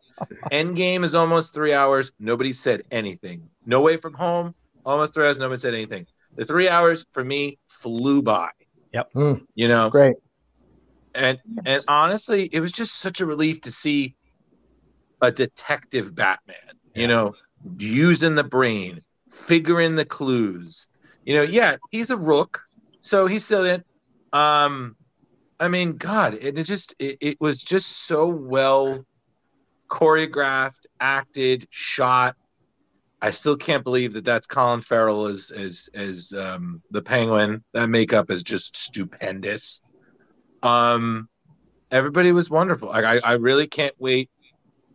Endgame is almost three hours. Nobody said anything. No Way from Home, almost three hours. Nobody said anything. The three hours for me flew by. Yep. Hmm. You know, Great. and and honestly, it was just such a relief to see a detective Batman. You know, using the brain, figuring the clues. You know, yeah, he's a rook, so he's still in. Um, I mean, God, it, it just it, it was just so well choreographed, acted, shot. I still can't believe that that's Colin Farrell as as as um, the Penguin. That makeup is just stupendous. Um, everybody was wonderful. Like, I I really can't wait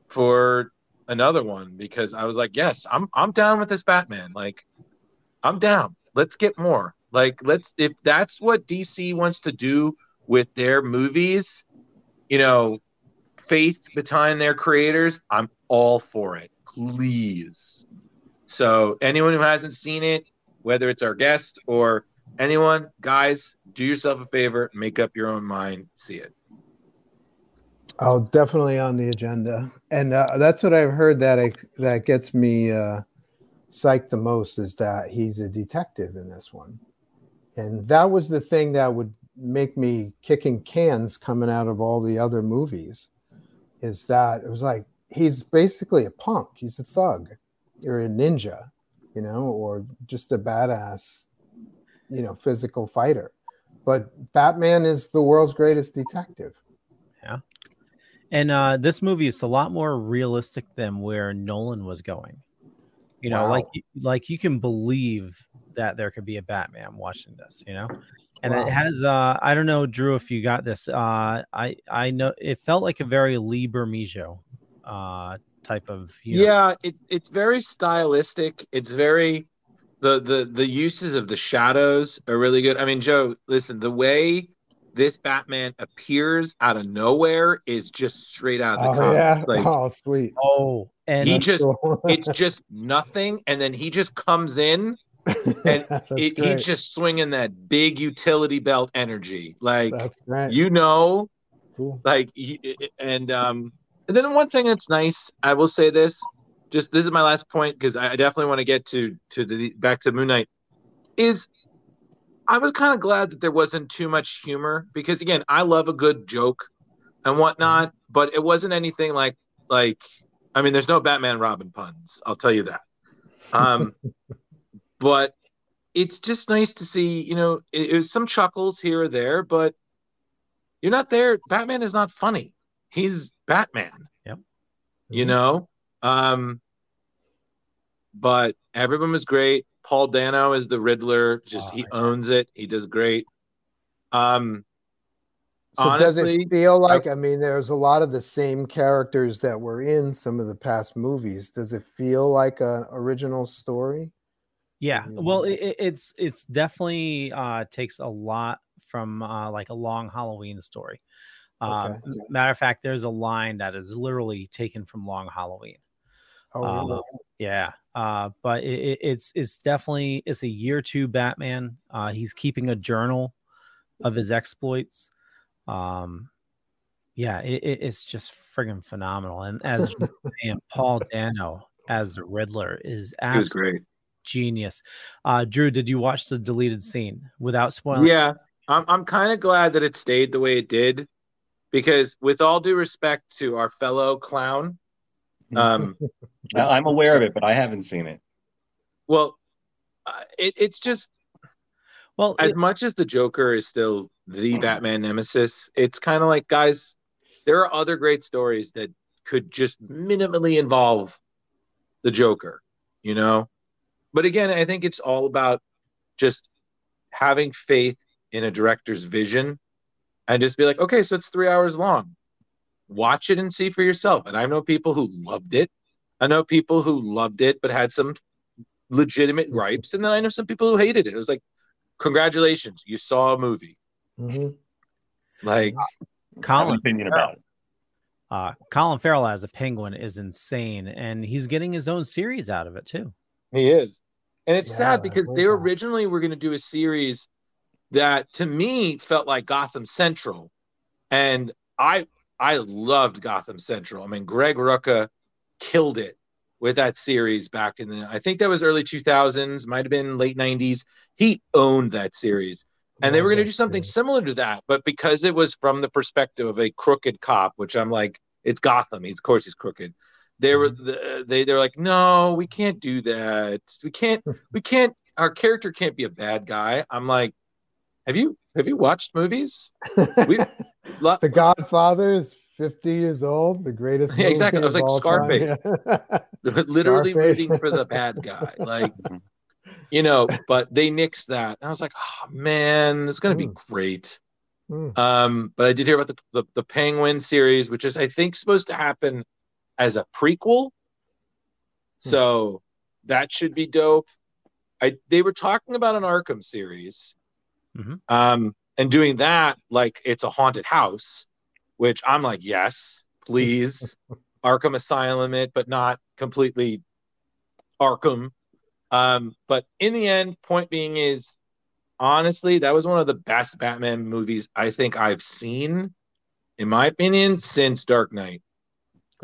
for another one because I was like, yes, I'm I'm down with this Batman. Like, I'm down. Let's get more. Like, let's if that's what DC wants to do with their movies, you know, faith behind their creators, I'm all for it. Please. So anyone who hasn't seen it, whether it's our guest or anyone, guys, do yourself a favor, make up your own mind, see it. Oh, definitely on the agenda, and uh, that's what I've heard that ex- that gets me uh, psyched the most is that he's a detective in this one, and that was the thing that would make me kicking cans coming out of all the other movies. Is that it was like he's basically a punk, he's a thug, or a ninja, you know, or just a badass, you know, physical fighter. But Batman is the world's greatest detective. Yeah. And uh, this movie is a lot more realistic than where Nolan was going. You know, Wow. like like you can believe that there could be a Batman watching this. You know, and Wow. it has. Uh, I don't know, Drew, if you got this. Uh, I I know it felt like a very Lee Bermejo uh, type of. You know, Yeah, it, it's very stylistic. It's very the the the uses of the shadows are really good. I mean, Joe, listen, the way this Batman appears out of nowhere is just straight out of the Oh comics. yeah, Like oh sweet. Oh, and he just cool. it's just nothing, and then he just comes in and it, he's just swinging that big utility belt energy. Like you know, Cool. like and um and then one thing that's nice i will say this just this is my last point because i I definitely want to get to to the back to moon knight is i was kind of glad that there wasn't too much humor because again i love a good joke and whatnot but it wasn't anything like like i mean there's no batman robin puns i'll tell you that um but it's just nice to see you know it, it was some chuckles here or there but you're not there. Batman is not funny. He's Batman. Yep. You know? Um but everyone was great. Paul Dano is the Riddler. Just he owns it. He does great. Um So honestly, does it feel like I mean there's a lot of the same characters that were in some of the past movies. Does it feel like an original story? Yeah, well, it, it- it's it's definitely uh, takes a lot from uh, like a long Halloween story. Um, Okay. Matter of fact, there's a line that is literally taken from Long Halloween. Oh, Uh, really? yeah, uh, but it, it, it's it's definitely it's a year two Batman. Uh, he's keeping a journal of his exploits. Um, yeah, it, it- it's just friggin' phenomenal. And as and Paul Dano as the Riddler is absolutely great. Genius. Uh, Drew, did you watch the deleted scene without spoiling? yeah, I'm I'm kind of glad that it stayed the way it did because with all due respect to our fellow clown, um Now, I'm aware of it, but I haven't seen it. well uh, it, it's just well as much as the joker is still the batman nemesis it's kind of like guys there are other great stories that could just minimally involve the joker you know but again i think it's all about just having faith in a director's vision and just be like okay so it's three hours long watch it and see for yourself and i know people who loved it i know people who loved it but had some legitimate gripes and then i know some people who hated it it was like congratulations you saw a movie Mhm. like Colin opinion Farrell. about it. Uh, Colin Farrell as a penguin is insane, and he's getting his own series out of it too. He is. And it's Yeah, sad because they originally were going to do a series that to me felt like Gotham Central. And I I loved Gotham Central. I mean, Greg Rucka killed it with that series back in the I think that was early 2000s, might have been late 90s. He owned that series. And they were going to do something similar to that, but because it was from the perspective of a crooked cop, which I'm like, it's Gotham. He's of course he's crooked. They were the, they they're like, no, we can't do that. We can't we can't. Our character can't be a bad guy. I'm like, have you have you watched movies? We, lo- The Godfather is 50 years old, the greatest. Yeah, exactly. I was like Scarface. time. literally Scarface. rooting for the bad guy. Like, you know, but they nixed that. And I was like, oh man, it's gonna be great. Mm. Um, but I did hear about the, the the Penguin series, which is I think supposed to happen as a prequel. So that should be dope. I they were talking about an Arkham series. Mhm. Um, and doing that like it's a haunted house, which I'm like, yes, please. Arkham Asylum it, but not completely Arkham. Um, but in the end, point being is honestly, that was one of the best Batman movies I think I've seen, in my opinion, since Dark Knight.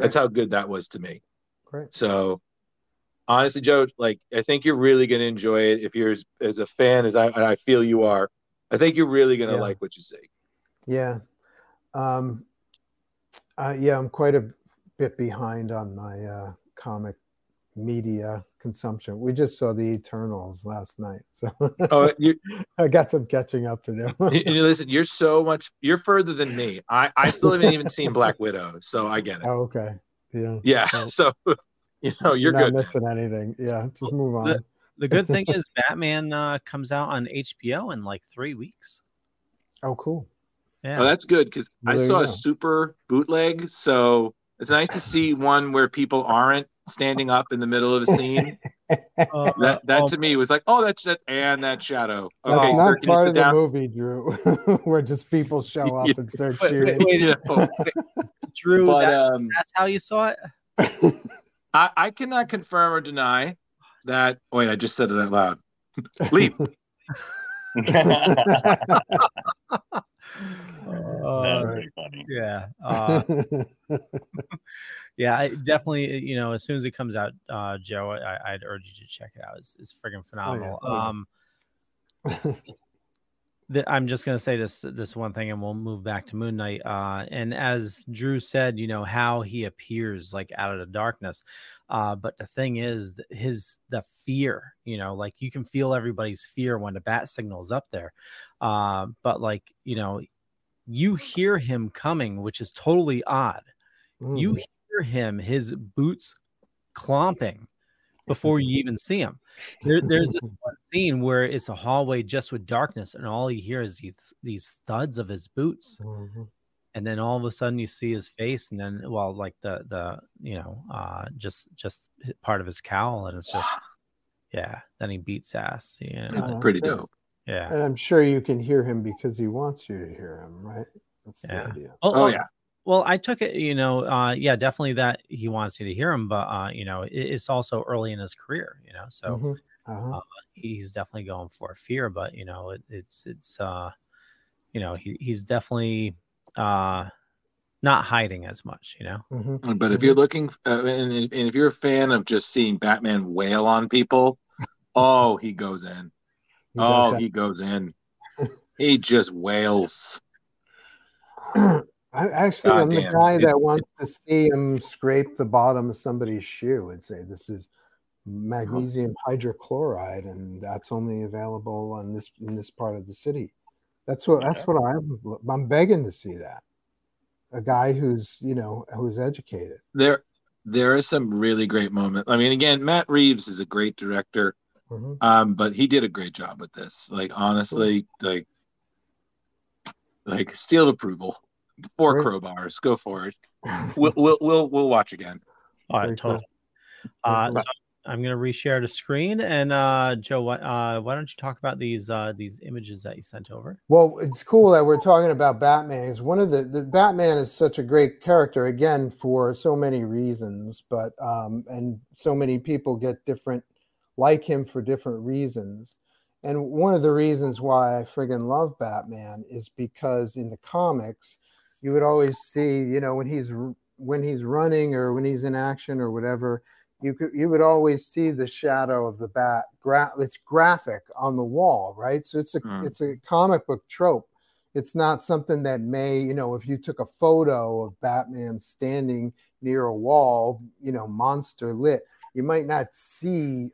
That's how good that was to me. Great. So honestly, Joe, like I think you're really gonna enjoy it if you're as, as a fan as I, I feel you are. I think you're really gonna Yeah. like what you see. Yeah. Um, uh, yeah, I'm quite a bit behind on my uh, comic media consumption. We just saw the Eternals last night, so Oh, you, I got some catching up to do. you, you listen, you're so much you're further than me. I, I still haven't even seen Black Widow, so I get it. oh, okay. Yeah. Yeah. Well, So you know, you're not good. missing anything. Yeah. Just move on. The, the good thing is Batman uh, comes out on HBO in like three weeks. Oh, cool. Yeah. Oh, that's good because I saw a super bootleg. So it's nice to see one where people aren't standing up in the middle of a scene. Uh, that that um, to me was like, oh, that's that and that shadow. That's Okay, sir, not can part of the down? movie, Drew, where just people show up Yeah, and start wait, cheering. wait, wait, know. Drew, But, that- um, that's how you saw it. I, I cannot confirm or deny that. Wait, I just said it out loud. Leave. Uh, very funny. yeah. Uh, yeah, I definitely, you know, as soon as it comes out, uh, Joe, I, I'd urge you to check it out. It's, it's friggin' phenomenal. oh yeah. Um, the, I'm just gonna say this this one thing, and we'll move back to Moon Knight. Uh, and as Drew said, you know how he appears like out of the darkness. Uh, but the thing is, his the fear, you know, like you can feel everybody's fear when the bat signal's up there. Uh, but like you know, you hear him coming, which is totally odd. You Mm. Hear him, his boots clomping before you even see him. There, there's this one scene where it's a hallway just with darkness, and all you hear is these these thuds of his boots, Mhm. and then all of a sudden you see his face, and then well, like the the you know, uh, just just part of his cowl, and it's just yeah. Then he beats ass. Yeah, That's Uh, pretty dope. yeah. And I'm sure you can hear him because he wants you to hear him, right? That's the idea. Oh, Oh well- yeah. Well, I took it, you know, uh, yeah, definitely that he wants you to hear him, but uh, you know, it, it's also early in his career, you know, so Mhm. Uh-huh. uh, he's definitely going for fear, but you know, it, it's it's uh, you know, he, he's definitely uh, not hiding as much, you know. Mhm. But if you're looking, uh, and, and if you're a fan of just seeing Batman wail on people, oh, he goes in. He oh, he goes in. he just wails. I actually I'm the guy It- that wants to see him scrape the bottom of somebody's shoe and say this is magnesium hydrochloride and that's only available on this in this part of the city. That's what that's what I'm I'm begging to see that. A guy who's, you know, who's educated. There, there are some really great moments. I mean, again, Matt Reeves is a great director, Mhm. um, but he did a great job with this. Like honestly, like, like seal of approval. Four Great. crowbars. Go for it. We'll we'll we'll, we'll watch again. All right, totally. Uh, so I'm gonna reshare the screen, and uh, Joe, what, uh, why don't you talk about these uh, these images that you sent over? Well, it's cool that we're talking about Batman. Is one of the, the Batman is such a great character again for so many reasons, but um, and so many people get different like him for different reasons. And one of the reasons why I friggin' love Batman is because in the comics, you would always see, you know, when he's when he's running or when he's in action or whatever, you could you would always see the shadow of the bat. Gra- it's graphic on the wall, right? So it's a Mm. it's a comic book trope. It's not something that may, you know, if you took a photo of Batman standing near a wall, you know, monster lit, you might not see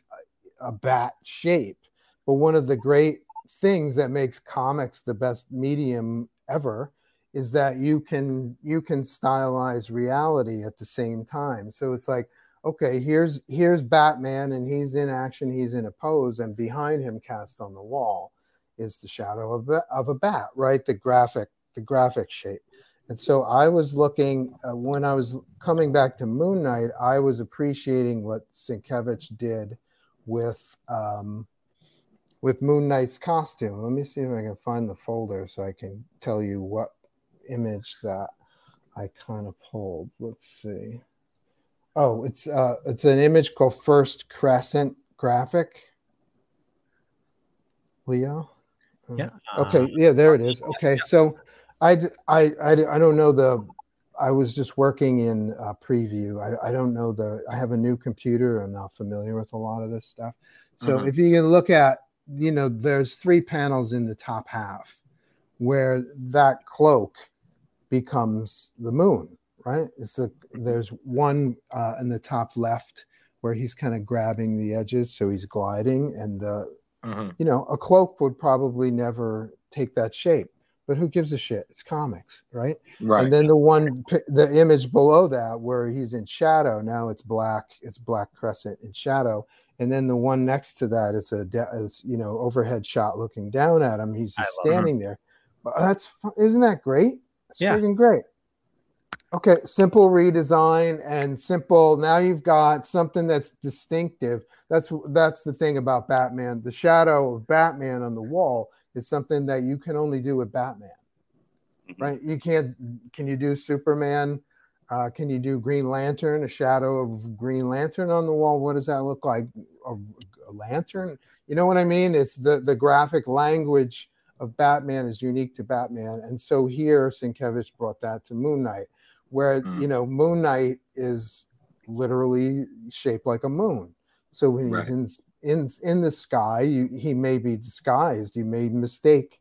a, a bat shape. But one of the great things that makes comics the best medium ever is that you can you can stylize reality at the same time. So it's like, okay, here's here's Batman and he's in action, he's in a pose, and behind him, cast on the wall, is the shadow of a, of a bat, right? The graphic the graphic shape. And so I was looking uh, when I was coming back to Moon Knight, I was appreciating what Sienkiewicz did with um, with Moon Knight's costume. Let me see if I can find the folder so I can tell you what image that I kind of pulled. Let's see. Oh, it's uh it's an image called First Crescent Graphic. Leo. Uh, Yeah. Okay. Yeah, there it is. Okay. So I I I don't know the I was just working in uh, preview. I, I don't know the. I have a new computer. I'm not familiar with a lot of this stuff. So Mhm. if you can look at, you know, there's three panels in the top half where that cloak becomes the moon, right? It's the there's one uh, in the top left where he's kind of grabbing the edges, so he's gliding, and the Mhm. you know a cloak would probably never take that shape. But who gives a shit? It's comics, right? Right. And then the one, the image below that where he's in shadow, now it's black, it's black crescent in shadow. And then the one next to that is a, is, you know, overhead shot looking down at him. He's just standing there. But that's, isn't that great? It's Yeah. freaking great. Okay, simple redesign and simple. Now you've got something that's distinctive. That's that's the thing about Batman. The shadow of Batman on the wall is something that you can only do with Batman, right? You can't. Can you do Superman? Uh, can you do Green Lantern? A shadow of Green Lantern on the wall. What does that look like? A, a lantern? You know what I mean? It's the the graphic language of Batman is unique to Batman, and so here Sienkiewicz brought that to Moon Knight, where you know Moon Knight is literally shaped like a moon. So when he's Right. in in in the sky, you, he may be disguised. You may mistake,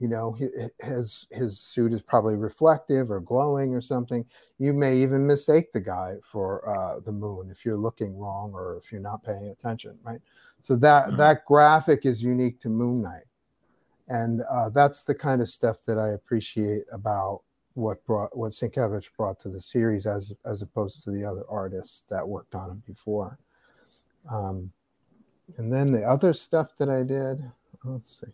you know, his his suit is probably reflective or glowing or something. You may even mistake the guy for uh, the moon if you're looking wrong or if you're not paying attention, right? So that that graphic is unique to Moon Knight, and uh, that's the kind of stuff that I appreciate about what brought what Sienkiewicz brought to the series as as opposed to the other artists that worked on it before. Um, and then the other stuff that I did, let's see.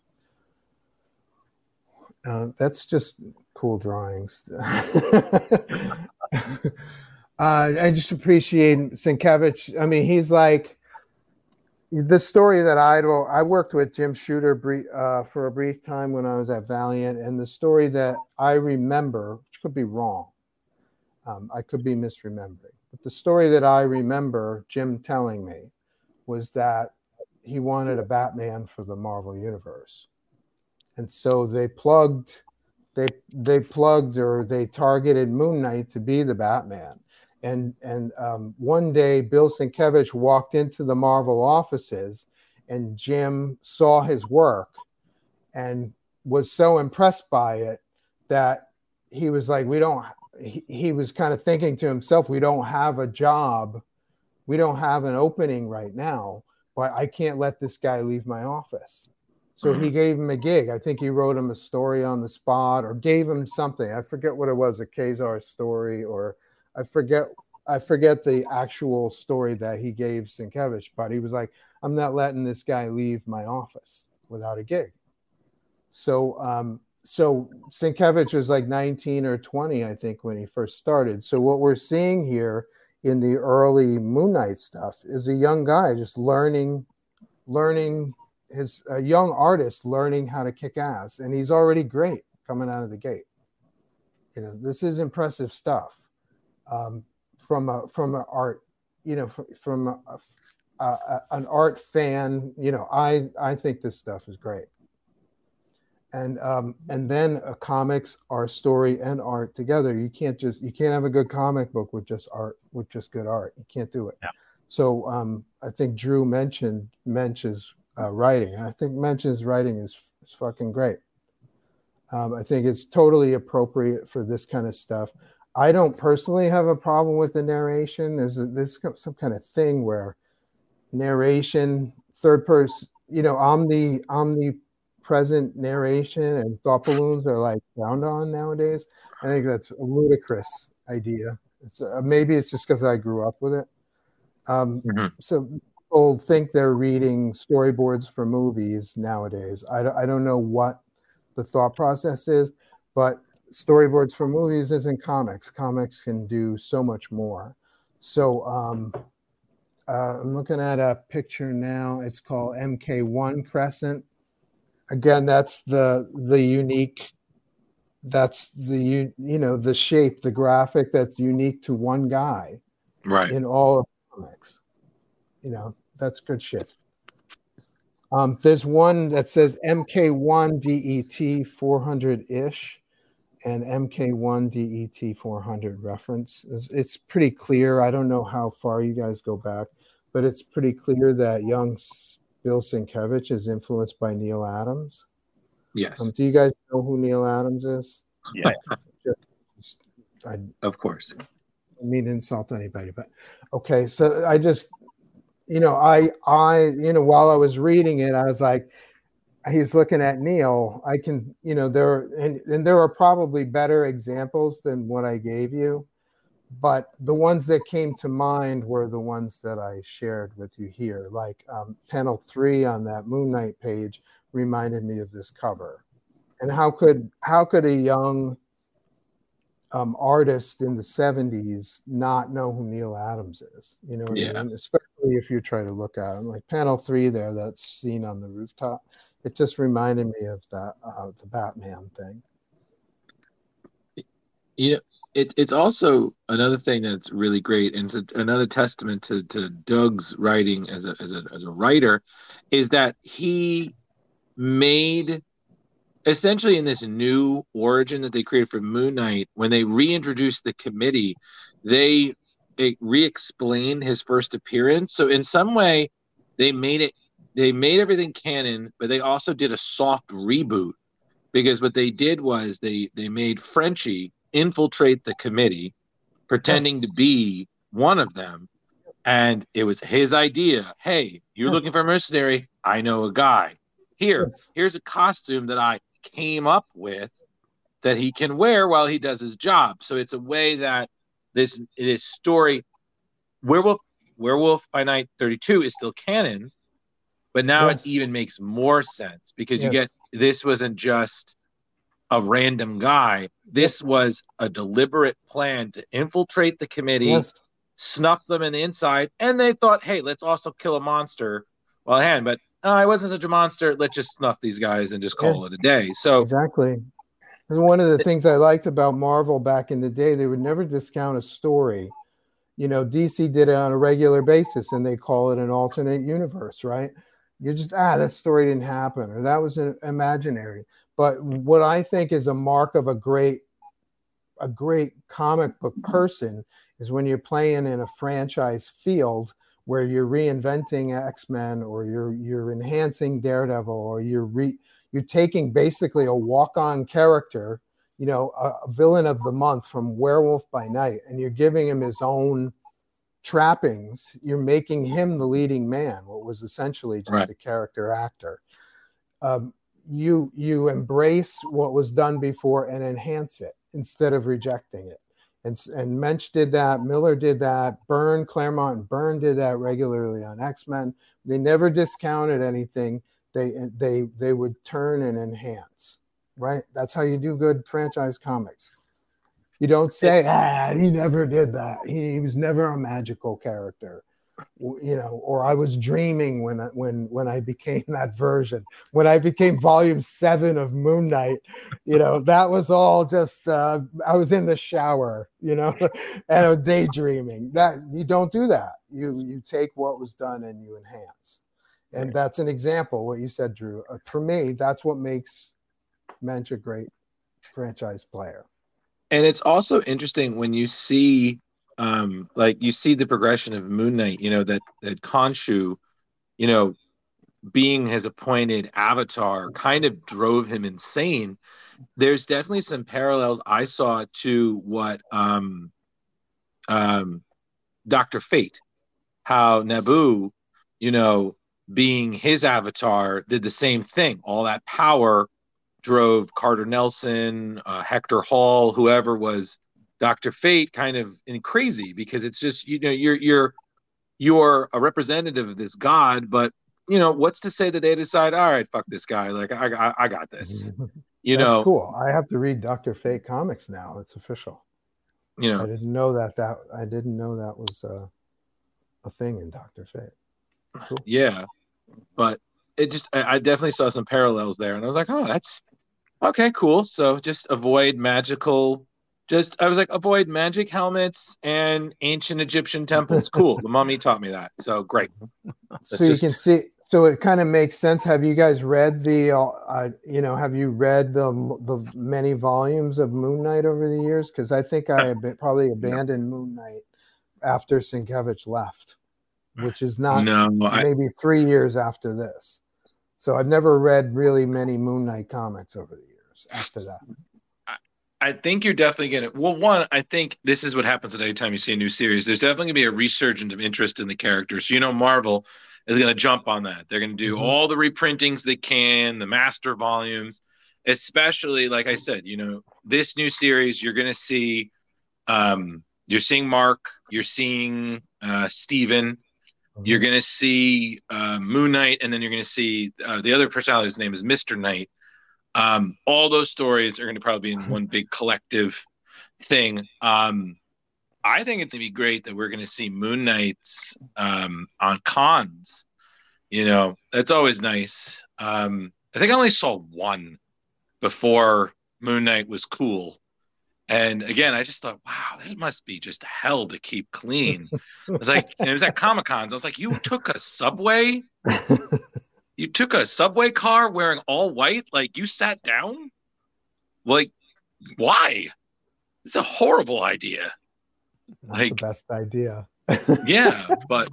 Uh, that's just cool drawings. uh, I just appreciate Sienkiewicz. I mean, he's like the story that I I worked with Jim Shooter brie- uh, for a brief time when I was at Valiant, and the story that I remember, which could be wrong, um, I could be misremembering, but the story that I remember Jim telling me was that he wanted a Batman for the Marvel universe, and so they plugged, they they plugged or they targeted Moon Knight to be the Batman. And and um, one day, Bill Sienkiewicz walked into the Marvel offices, and Jim saw his work, and was so impressed by it that he was like, "We don't." He, he was kind of thinking to himself, "We don't have a job, we don't have an opening right now, but I can't let this guy leave my office." So he gave him a gig. I think he wrote him a story on the spot or gave him something. I forget what it was, a Ka-Zar story, or I forget I forget the actual story that he gave Sienkiewicz, but he was like, I'm not letting this guy leave my office without a gig. So um, so Sienkiewicz was like 19 or 20, I think, when he first started. So what we're seeing here in the early Moon Knight stuff is a young guy just learning, learning his a young artist learning how to kick ass, and he's already great coming out of the gate. You know, this is impressive stuff um, from a from an art, you know, from, a, a, a, an art fan. You know, I I think this stuff is great. and um, and then comics are story and art together. You can't just you can't have a good comic book with just art with just good art. You can't do it. Yeah. So um, I think Drew mentioned Moench's uh, writing. I think Moench's writing is, is fucking great. Um, I think it's totally appropriate for this kind of stuff. I don't personally have a problem with the narration. There's a, there's some kind of thing where narration, third person, you know, omni omnipresent narration and thought balloons are like found on nowadays. I think that's a ludicrous idea. It's uh, maybe it's just because I grew up with it. Um, So people think they're reading storyboards for movies nowadays. I, I don't know what the thought process is, but storyboards for movies isn't comics. Comics can do so much more. So um, uh, I'm looking at a picture now. It's called MK1 Crescent. Again, that's the the unique. That's the you you know the shape, the graphic that's unique to one guy Right. in all of comics. You know, that's good shit. Um, there's one that says MK1 DET 400 ish and MK1 DET 400 reference. It's, it's pretty clear. I don't know how far you guys go back, but it's pretty clear that young Bill Sienkiewicz is influenced by Neal Adams. Yes. Um, do you guys know who Neal Adams is? Yeah. Just- I, Of course. I mean to insult anybody, but okay. So I just, you know, I, I, you know, while I was reading it, I was like, he's looking at Neal. I can, you know, there and, and there are probably better examples than what I gave you, but the ones that came to mind were the ones that I shared with you here. Like um, panel three on that Moon Knight page reminded me of this cover. And how could how could a young um, artist in the 70s not know who Neal Adams is. You know Yeah. I mean? Especially if you try to look at him. Like panel three there, that's seen on the rooftop. It just reminded me of that, uh, the Batman thing. you know it, it's also another thing that's really great and it's a- another testament to, to doug's writing as a, as, a, as a writer is that he made essentially in this new origin that they created for moon knight when they reintroduced the committee they it re-explained his first appearance so in some way they made it they made everything canon but they also did a soft reboot because what they did was they they made Frenchie infiltrate the committee, pretending to be one of them, and it was his idea. Hey, you're looking for a mercenary? I know a guy. Here, here's a costume that I came up with that he can wear while he does his job. So it's a way that this this story, Werewolf Werewolf by Night 32 is still canon, but now Yes. it even makes more sense because you get this wasn't just a random guy. This was a deliberate plan to infiltrate the committee, Yes. snuff them in the inside, and they thought, hey, let's also kill a monster while hand. But uh, I wasn't such a monster. Let's just snuff these guys and just call it a day. So Exactly. And one of the things I liked about Marvel back in the day, they would never discount a story. You know, DC did it on a regular basis and they call it an alternate universe, right? You just, ah, that story didn't happen or that was an imaginary. But what I think is a mark of a great, a great comic book person is when you're playing in a franchise field where you're reinventing X-Men or you're you're enhancing Daredevil or you're re, you're taking basically a walk-on character, you know, a, a villain of the month from Werewolf by Night, and you're giving him his own trappings. You're making him the leading man, what was essentially just Right. a character actor. Um, you you embrace what was done before and enhance it instead of rejecting it. And, and Moench did that, Miller did that, Byrne, Claremont, and Byrne did that regularly on X Men. They never discounted anything. They they they would turn and enhance. Right? That's how you do good franchise comics. You don't say, ah, he never did that. He, he was never a magical character, you know. Or I was dreaming when I, when when I became that version. When I became Volume Seven of Moon Knight, you know, that was all just. Uh, I was in the shower, you know, and daydreaming. That you don't do that. You you take what was done and you enhance, and that's an example. What you said, Drew. Uh, for me, that's what makes Moench a great franchise player. And it's also interesting when you see um like you see the progression of moon knight you know that that Khonshu, you know being his appointed avatar kind of drove him insane. There's definitely some parallels i saw to what um um dr fate how nabu you know being his avatar did the same thing. All that power drove Carter Nelson, uh, Hector Hall, whoever was Doctor Fate, kind of in crazy because it's just you know you're you're you're a representative of this god, but you know what's to say that they decide, all right, fuck this guy, like I I, I got this, you That's know, cool. I have to read Doctor Fate comics now. It's official. you know, I didn't know that that I didn't know that was uh, a thing in Doctor Fate. Cool. yeah, but it just I, I definitely saw some parallels there, and I was like, oh, that's okay, cool. So just avoid magical. Just I was like, avoid magic helmets and ancient Egyptian temples. Cool. the mummy taught me that. So great. So you just- can see. So it kind of makes sense. Have you guys read the? Uh, uh, you know, have you read the the many volumes of Moon Knight over the years? Because I think I ab- probably abandoned Moon Knight after Sienkiewicz left, which is not No, I- maybe three years after this. So I've never read really many Moon Knight comics over the years after that. I think you're definitely gonna. Well, one, I think this is what happens at any time you see a new series. There's definitely gonna be a resurgence of interest in the characters. So you know, Marvel is gonna jump on that. They're gonna do Mhm. all the reprintings they can, the master volumes, especially like I said. You know, this new series you're gonna see. Um, you're seeing Mark. You're seeing uh, Steven. You're gonna see uh, Moon Knight, and then you're gonna see uh, the other personality whose name is Mister Knight um, all those stories are going to probably be in one big collective thing. Um, I think it's going to be great that we're going to see Moon Knights um, on cons. You know, that's always nice. Um, I think I only saw one before Moon Knight was cool. And again, I just thought, wow, that must be just hell to keep clean. I was like, and it was at Comic Cons. I was like, you took a subway you took a subway car wearing all white like you sat down like why it's a horrible idea Not like the best idea. yeah but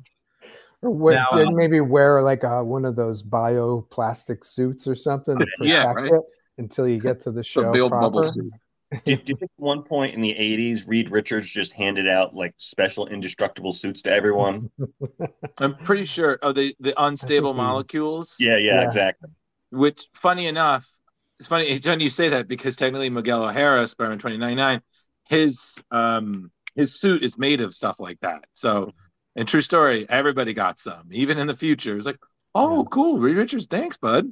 Or wear, Now, did uh, maybe wear like a, one of those bioplastic suits or something to protect Yeah, right. it until you get to the show proper. Do, do you think at one point in the 80s reed richards just handed out like special indestructible suits to everyone? I'm pretty sure. Oh the the unstable molecules? Yeah yeah, exactly. Which funny enough it's funny it's funny you say that because technically miguel o'hara spider-man 2099 his um his suit is made of stuff like that. So and true story everybody got some even in the future. It's like oh cool reed richards thanks bud.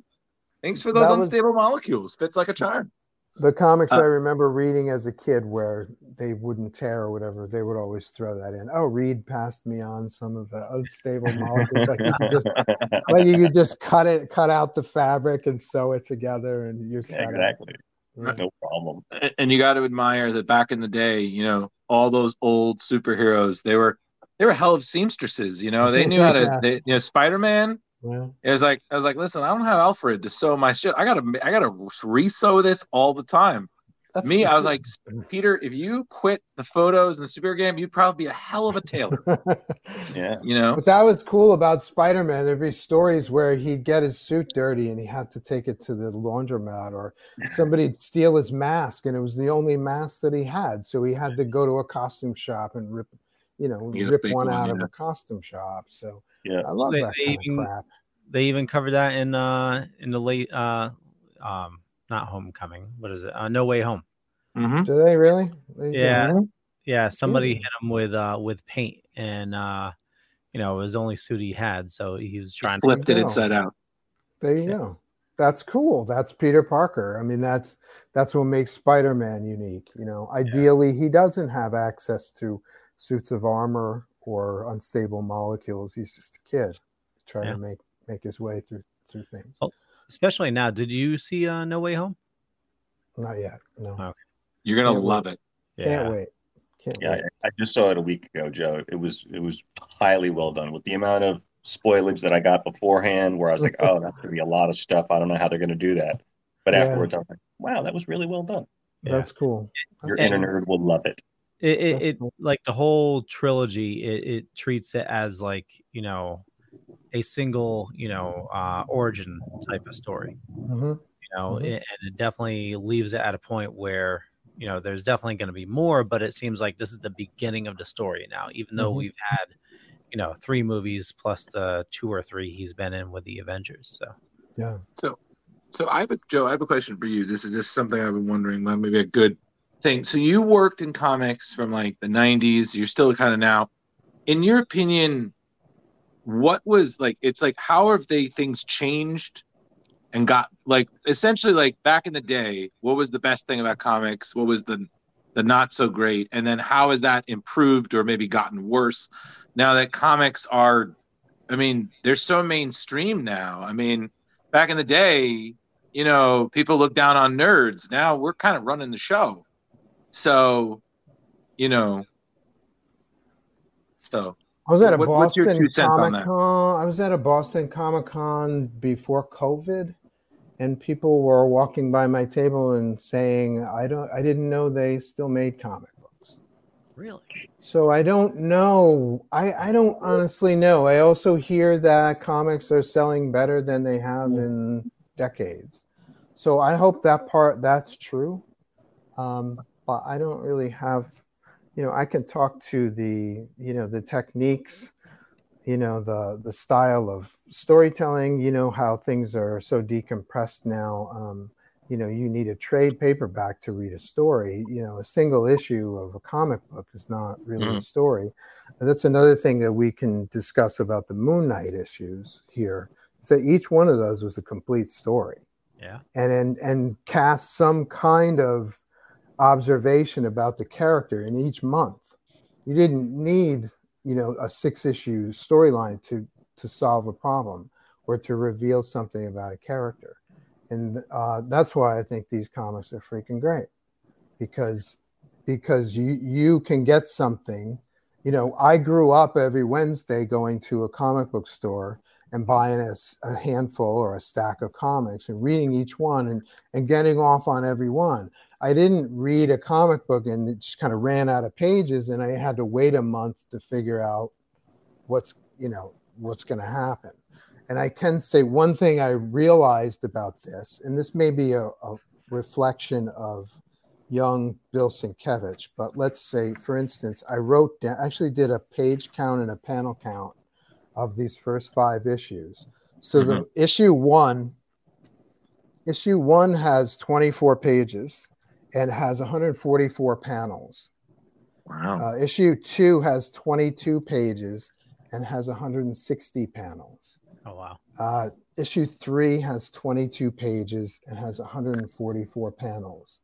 Thanks for those That was- unstable molecules. Fits like a charm The comics Uh, I remember reading as a kid where they wouldn't tear or whatever, they would always throw that in. Oh, Reed passed me on some of the unstable molecules. like you just like you could just cut it, cut out the fabric and sew it together and you're set. up. exactly Yeah. no problem A- and you got to admire that back in the day you know all those old superheroes they were they were hell of seamstresses you know they knew how to they, you know spider-man Yeah. it was like i was like listen i don't have alfred to sew my shit i gotta i gotta re-sew this all the time That's me the i was like peter if you quit the photos and the superhero game you'd probably be a hell of a tailor yeah you know But that was cool about Spider Man. There'd be stories where he'd get his suit dirty and he had to take it to the laundromat, or somebody'd steal his mask and it was the only mask that he had. So he had to go to a costume shop and rip, you know, Get a rip fake one one, out yeah. of a costume shop. So yeah, I love they, that they kind even, of crap. They even covered that in uh in the late uh um not homecoming. What is it? Uh, no way home. Mm-hmm. Do they really? They Yeah. really? Yeah, somebody Ooh. hit him with uh with paint and uh you know, it was the only suit he had, so he was trying flipped to it inside out There you go. That's cool. That's Peter Parker. I mean, that's that's what makes Spider-Man unique. You know, ideally he doesn't have access to suits of armor or unstable molecules. He's just a kid trying Yeah. to make make his way through through things. Oh, especially now. Did you see uh No Way Home? Not yet. No. Okay. you're gonna Can't love wait. it Can't wait. Can't yeah wait. I, I just saw it a week ago joe it was it was highly well done with the amount of spoilage that i got beforehand where i was like oh that's gonna be a lot of stuff i don't know how they're gonna do that but Yeah. afterwards i'm like wow, that was really well done. That's cool. Your And- inner nerd will love it. It, it, it like the whole trilogy it, it treats it as like you know a single you know uh origin type of story Mhm. you know Mhm. it, and it definitely leaves it at a point where you know there's definitely going to be more but it seems like this is the beginning of the story now even though Mhm. we've had you know three movies plus the two or three he's been in with the avengers so Yeah. So, so I have a Joe. I have a question for you. This is just something I've been wondering. Maybe a good thing. So you worked in comics from like the '90s. You're still kind of now. In your opinion, what was like? It's like how have they things changed and got like essentially like back in the day? What was the best thing about comics? What was the the not so great? And then how has that improved or maybe gotten worse now that comics are? I mean, they're so mainstream now. I mean, back in the day, you know, people look down on nerds. Now we're kind of running the show. So, you know, so I was at a what- Boston two cents on Comic? Con. I was at a Boston Comic Con before COVID, and people were walking by my table and saying, "I don't, I didn't know they still made comic books." really So I don't know. I I don't honestly know. I also hear that comics are selling better than they have in decades. So I hope that part that's true. Um, but I don't really have, you know, I can talk to the, you know, the techniques, you know, the the style of storytelling. You know how things are so decompressed now. Um, you know, you need a trade paperback to read a story. You know, a single issue of a comic book is not really a Mhm. story. And that's another thing that we can discuss about the Moon Knight issues here. That each one of those was a complete story yeah and and, and cast some kind of observation about the character in each month. You didn't need, you know, a six issue storyline to to solve a problem or to reveal something about a character. And uh, that's why I think these comics are freaking great because because you you can get something. You know, I grew up every Wednesday going to a comic book store and buying a handful or a stack of comics and reading each one and, and getting off on every one. I didn't read a comic book and it just kind of ran out of pages and I had to wait a month to figure out what's, you know, what's going to happen. And I can say one thing I realized about this, and this may be a, a reflection of young Bill Sienkiewicz, but let's say, for instance, I wrote down, actually did a page count and a panel count of these first five issues. So the mm-hmm. issue one, issue one has 24 pages and has 144 panels. Wow. Uh, issue two has 22 pages and has 160 panels. oh wow Uh, issue three has 22 pages and has 144 panels.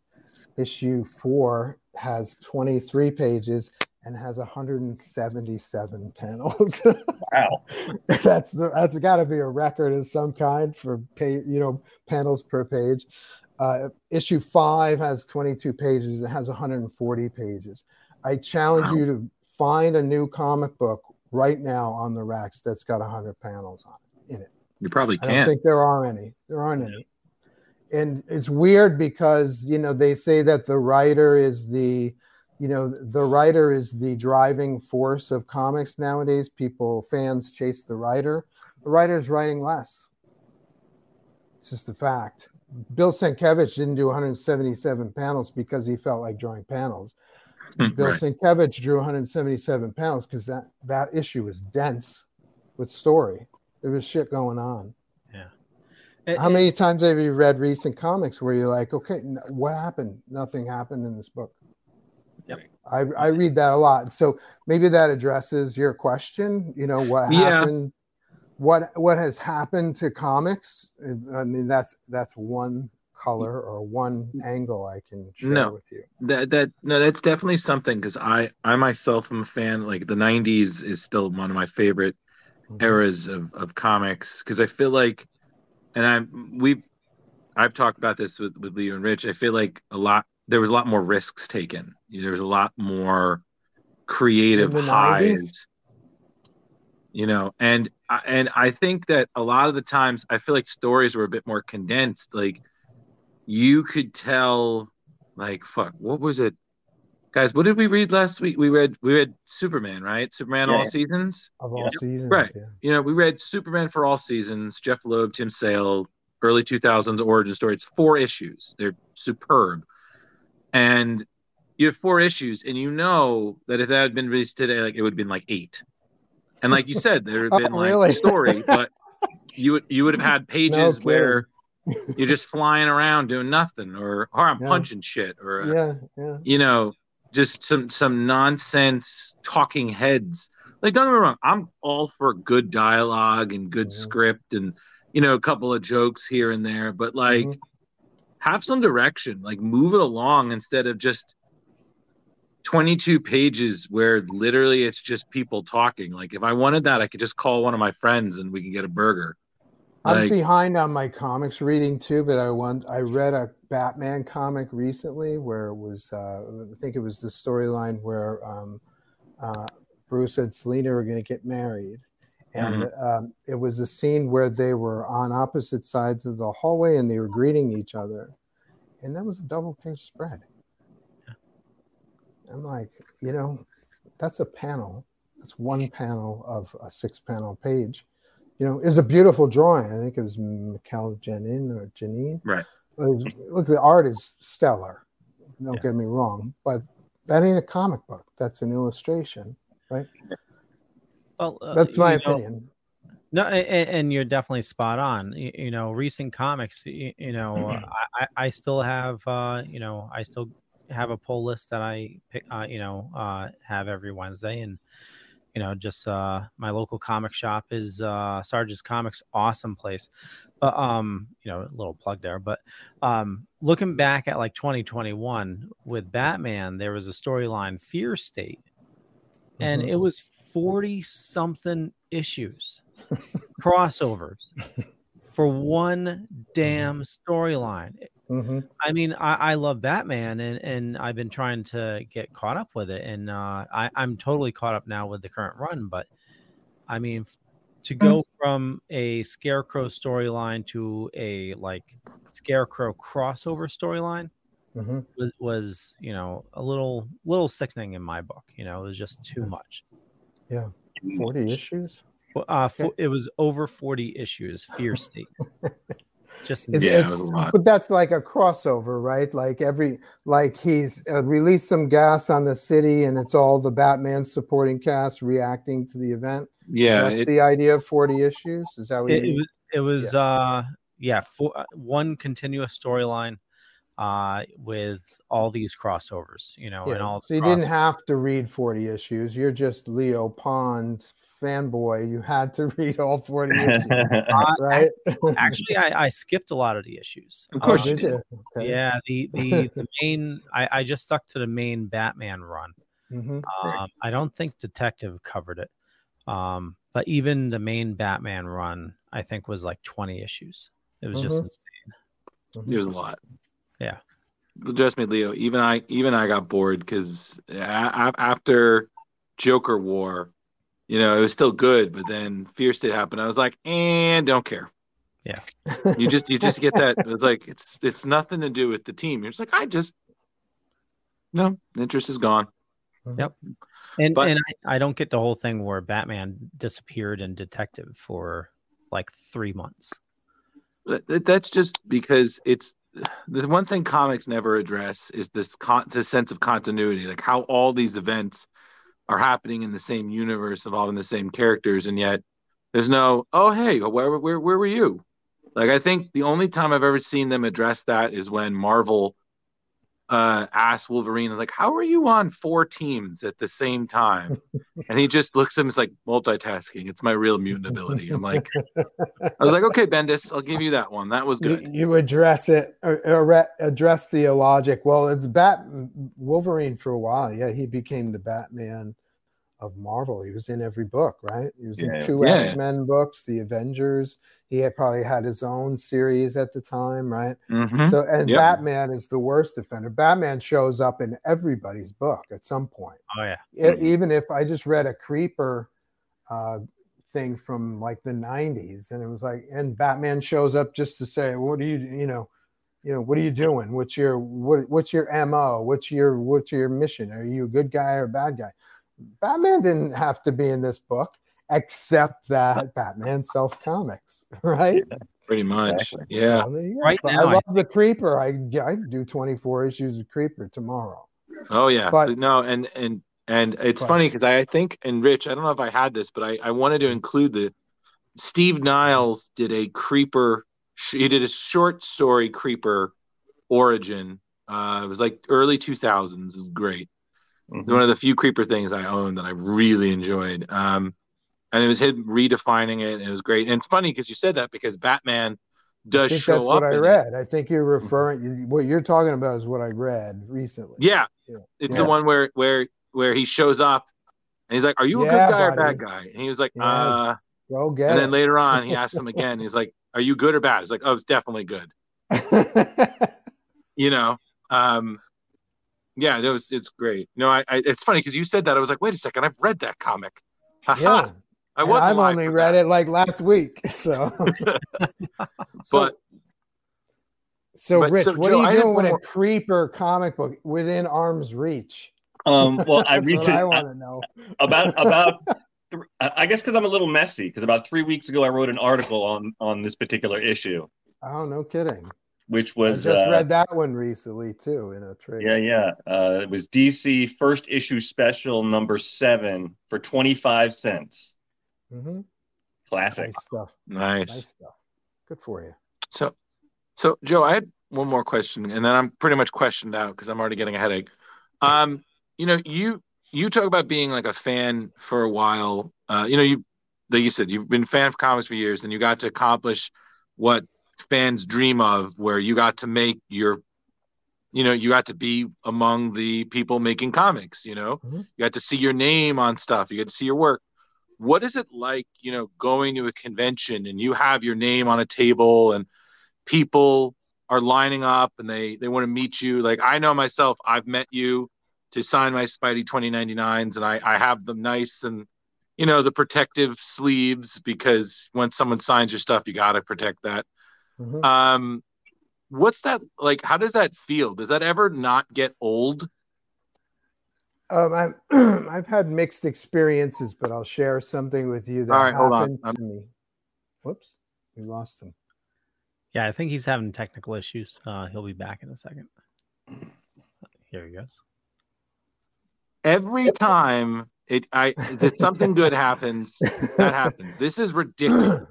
Issue four has 23 pages and has 177 panels. Wow. that's the, that's got to be a record of some kind for pay, you know panels per page. Uh, issue five has 22 pages. It has 140 pages. I challenge you to find a new comic book right now on the racks that's got 100 panels on it in it. You probably can't. I don't think there are any. There aren't any. And it's weird because you know they say that the writer is the, you know, the writer is the driving force of comics nowadays. People, fans chase the writer. The writer's writing less. It's just a fact. Bill Sienkiewicz didn't do 177 panels because he felt like drawing panels. Hmm, Bill Right. Sienkiewicz drew 177 panels because that that issue was dense with story. There was shit going on. It- How it- many times have you read recent comics where you're like, okay, what happened? Nothing happened in this book. Yep. I, I read that a lot. So maybe that addresses your question. You know, what Yeah. happened? What what has happened to comics? I mean, that's that's one color or one angle I can share No. with you. That that no, that's definitely something because I I myself am a fan. Like the '90s is still one of my favorite Mm-hmm. eras of of comics because I feel like, and I'm we've I've talked about this with with Leo and Rich. I feel like a lot there was a lot more risks taken. There was a lot more creative In the 90s? highs. You know, and and I think that a lot of the times I feel like stories were a bit more condensed. Like you could tell, like, fuck, what was it, guys? What did we read last week? We read we read Superman, right? Superman Yeah. all seasons. Of all seasons, Right. yeah. You know, we read Superman for all seasons. Jeph Loeb, Tim Sale, early 2000s origin story. It's four issues. They're superb. And you have four issues, and you know that if that had been released today, like it would have been like eight. And like you said, there have been Oh, like really? a story, but you would you would have had pages kidding. where you're just flying around doing nothing, or or I'm Yeah. punching shit, or uh, Yeah, yeah. you know, just some some nonsense talking heads. Like don't get me wrong, I'm all for good dialogue and good Mm-hmm. script and you know a couple of jokes here and there, but like Mm-hmm. have some direction, like move it along instead of just 22 pages where literally it's just people talking. Like if I wanted that, I could just call one of my friends and we can get a burger. I'm Like, behind on my comics reading too, but I want I read a Batman comic recently where it was uh, I think it was the storyline where um, uh, Bruce and Selena were going to get married, and um, it was a scene where they were on opposite sides of the hallway and they were greeting each other, and that was a double page spread. I'm like, you know, that's a panel. That's one panel of a six panel page. You know, it's a beautiful drawing. I think it was Mikel Janin or Janine. Right. Was- Look, the art is stellar. Don't get me wrong, but that ain't a comic book. That's an illustration, right? Well, uh, That's my you know, opinion. No, and, and you're definitely spot on. You, you know, recent comics. You, you know, uh, I, I- I still have. Uh, you know, I still have a pull list that I pick. Uh, you know, uh, have every Wednesday, and you know, just uh, my local comic shop is uh, Sarge's Comics. Awesome place. But um, you know, a little plug there. But um, looking back at like 2021 with Batman, there was a storyline, Fear State, and Mhm. it was 40 something issues crossovers for one damn storyline Mhm. i mean I, I love batman and and i've been trying to get caught up with it and uh I, i'm totally caught up now with the current run but i mean to go from a scarecrow storyline to a like scarecrow crossover storyline Mhm. was, was you know a little little sickening in my book you know it was just too much Yeah, forty issues. well, Uh, fo- it was over 40 issues, Fear State. Just It's, insane. it's- but that's like a crossover, right? Like every like he's uh, released some gas on the city, and it's all the Batman supporting cast reacting to the event. Yeah, Is that it- the idea of forty issues. Is that what it, you it was, it was uh, yeah, for, uh, one continuous storyline uh, with all these crossovers, you know, and all so you didn't have to read 40 issues. You're just Leo Pond fanboy. You had to read all 40 issues, right? Actually, I, I skipped a lot of the issues. Of course you Um, did. Okay. Yeah, the the, the main I, I just stuck to the main Batman run. Mhm. Um, I don't think Detective covered it, um, but even the main Batman run, I think, was like twenty issues. It was just Mhm. insane. It was a lot. Yeah. Trust me, Leo. Even I, even I got bored because after Joker War, you know, it was still good, but then Fear did happen. I was like, and don't care. Yeah. You just, you just get that. It's like it's, it's nothing to do with the team. You're just like, I just, no, interest is gone. Yep. And But- and I, I don't get the whole thing where Batman disappeared in Detective for like three months. That- that- That's just because it's the one thing comics never address is this con- this sense of continuity, like how all these events are happening in the same universe, involving the same characters, and yet there's no, oh hey, where where where were you? Like I think the only time I've ever seen them address that is when Marvel uh asked Wolverine, like, how are you on four teams at the same time? And he just looks at him, it's like multitasking. It's my real mutant ability. I'm like, I was like, okay, Bendis, I'll give you that one. That was good. you address it, or, or address the illogic. Well, it's Bat Wolverine for a while. Yeah, he became the Batman of Marvel. He was in every book, right? He was Yeah. in two Yeah. X Men books, the Avengers. He had probably had his own series at the time, right? Mhm. So, and Yep. Batman is the worst offender. Batman shows up in everybody's book at some point. Oh yeah. E- even if I just read a creeper uh, thing from like the 90s and it was like and Batman shows up just to say what do you you know you know, what are you doing? What's your what what's your MO? What's your what's your mission? Are you a good guy or a bad guy? Batman didn't have to be in this book, except that Batman sells comics, right? Pretty much. Yeah. So there. Right now, I I- love the Creeper. I I do 24 issues of Creeper tomorrow. Oh yeah, But- but no, and and and it's But- funny because I, I think and Rich, I don't know if I had this, but I I wanted to include the Steve Niles did a creeper. sh- He did a short story creeper origin. Uh, it was like early two thousands. Is great. One of the few creeper things I own that I really enjoyed. Um, and it was him redefining it. And it was great. And it's funny because you said that because Batman does I think show that's up. what I in it. read. I think you're referring. What you're talking about is what I read recently. Yeah, Yeah. it's Yeah. the one where where where he shows up and he's like, "Are you a Yeah, good guy or buddy. bad guy?" And he was like. "Uh." Go get And it. then later on, he asks him again. He's like, "Are you good or bad?" He's like, "Oh, it's definitely good." you know, um, yeah, it was. It's great. No, I, I it's funny because you said that. I was like, "Wait a second, I've read that comic." Yeah. I And was. I've only read that. it like last week. So, so, But so but- Rich, so, what Joe, are you doing one with a creeper comic book within arm's reach? Um, well, I That's reached it I want to know. about about. I I guess because I'm a little messy. Because about three weeks ago, I wrote an article on on this particular issue, Oh, no kidding. which I was just uh, read that one recently too in a trade. yeah, yeah. Uh, it was DC first issue special number seven for twenty five cents. Hmm Classic. Nice stuff. nice. Nice stuff. Good for you. So, so Joe, I had one more question, and then I'm pretty much questioned out because I'm already getting a headache. Um, you know, you you talk about being like a fan for a while. Uh, you know, you like you said, you've been a fan of comics for years, and you got to accomplish what fans dream of, where you got to make your, you know, you got to be among the people making comics. You know, Mhm. you got to see your name on stuff. You get to see your work. What is it like, you know, going to a convention and you have your name on a table and people are lining up and they they want to meet you. Like I know myself, I've met you to sign my Spidey 2099s and I I have them nice and you know the protective sleeves because when someone signs your stuff, you got to protect that. Mhm. Um what's that like how does that feel? Does that ever not get old? Um, I've I've had mixed experiences, but I'll share something with you that All right, hold on. happened I'm- to me. Whoops, we lost him. Yeah, I think he's having technical issues. Uh, he'll be back in a second. Here he goes. Every time it I that something good happens, that happens. This is ridiculous.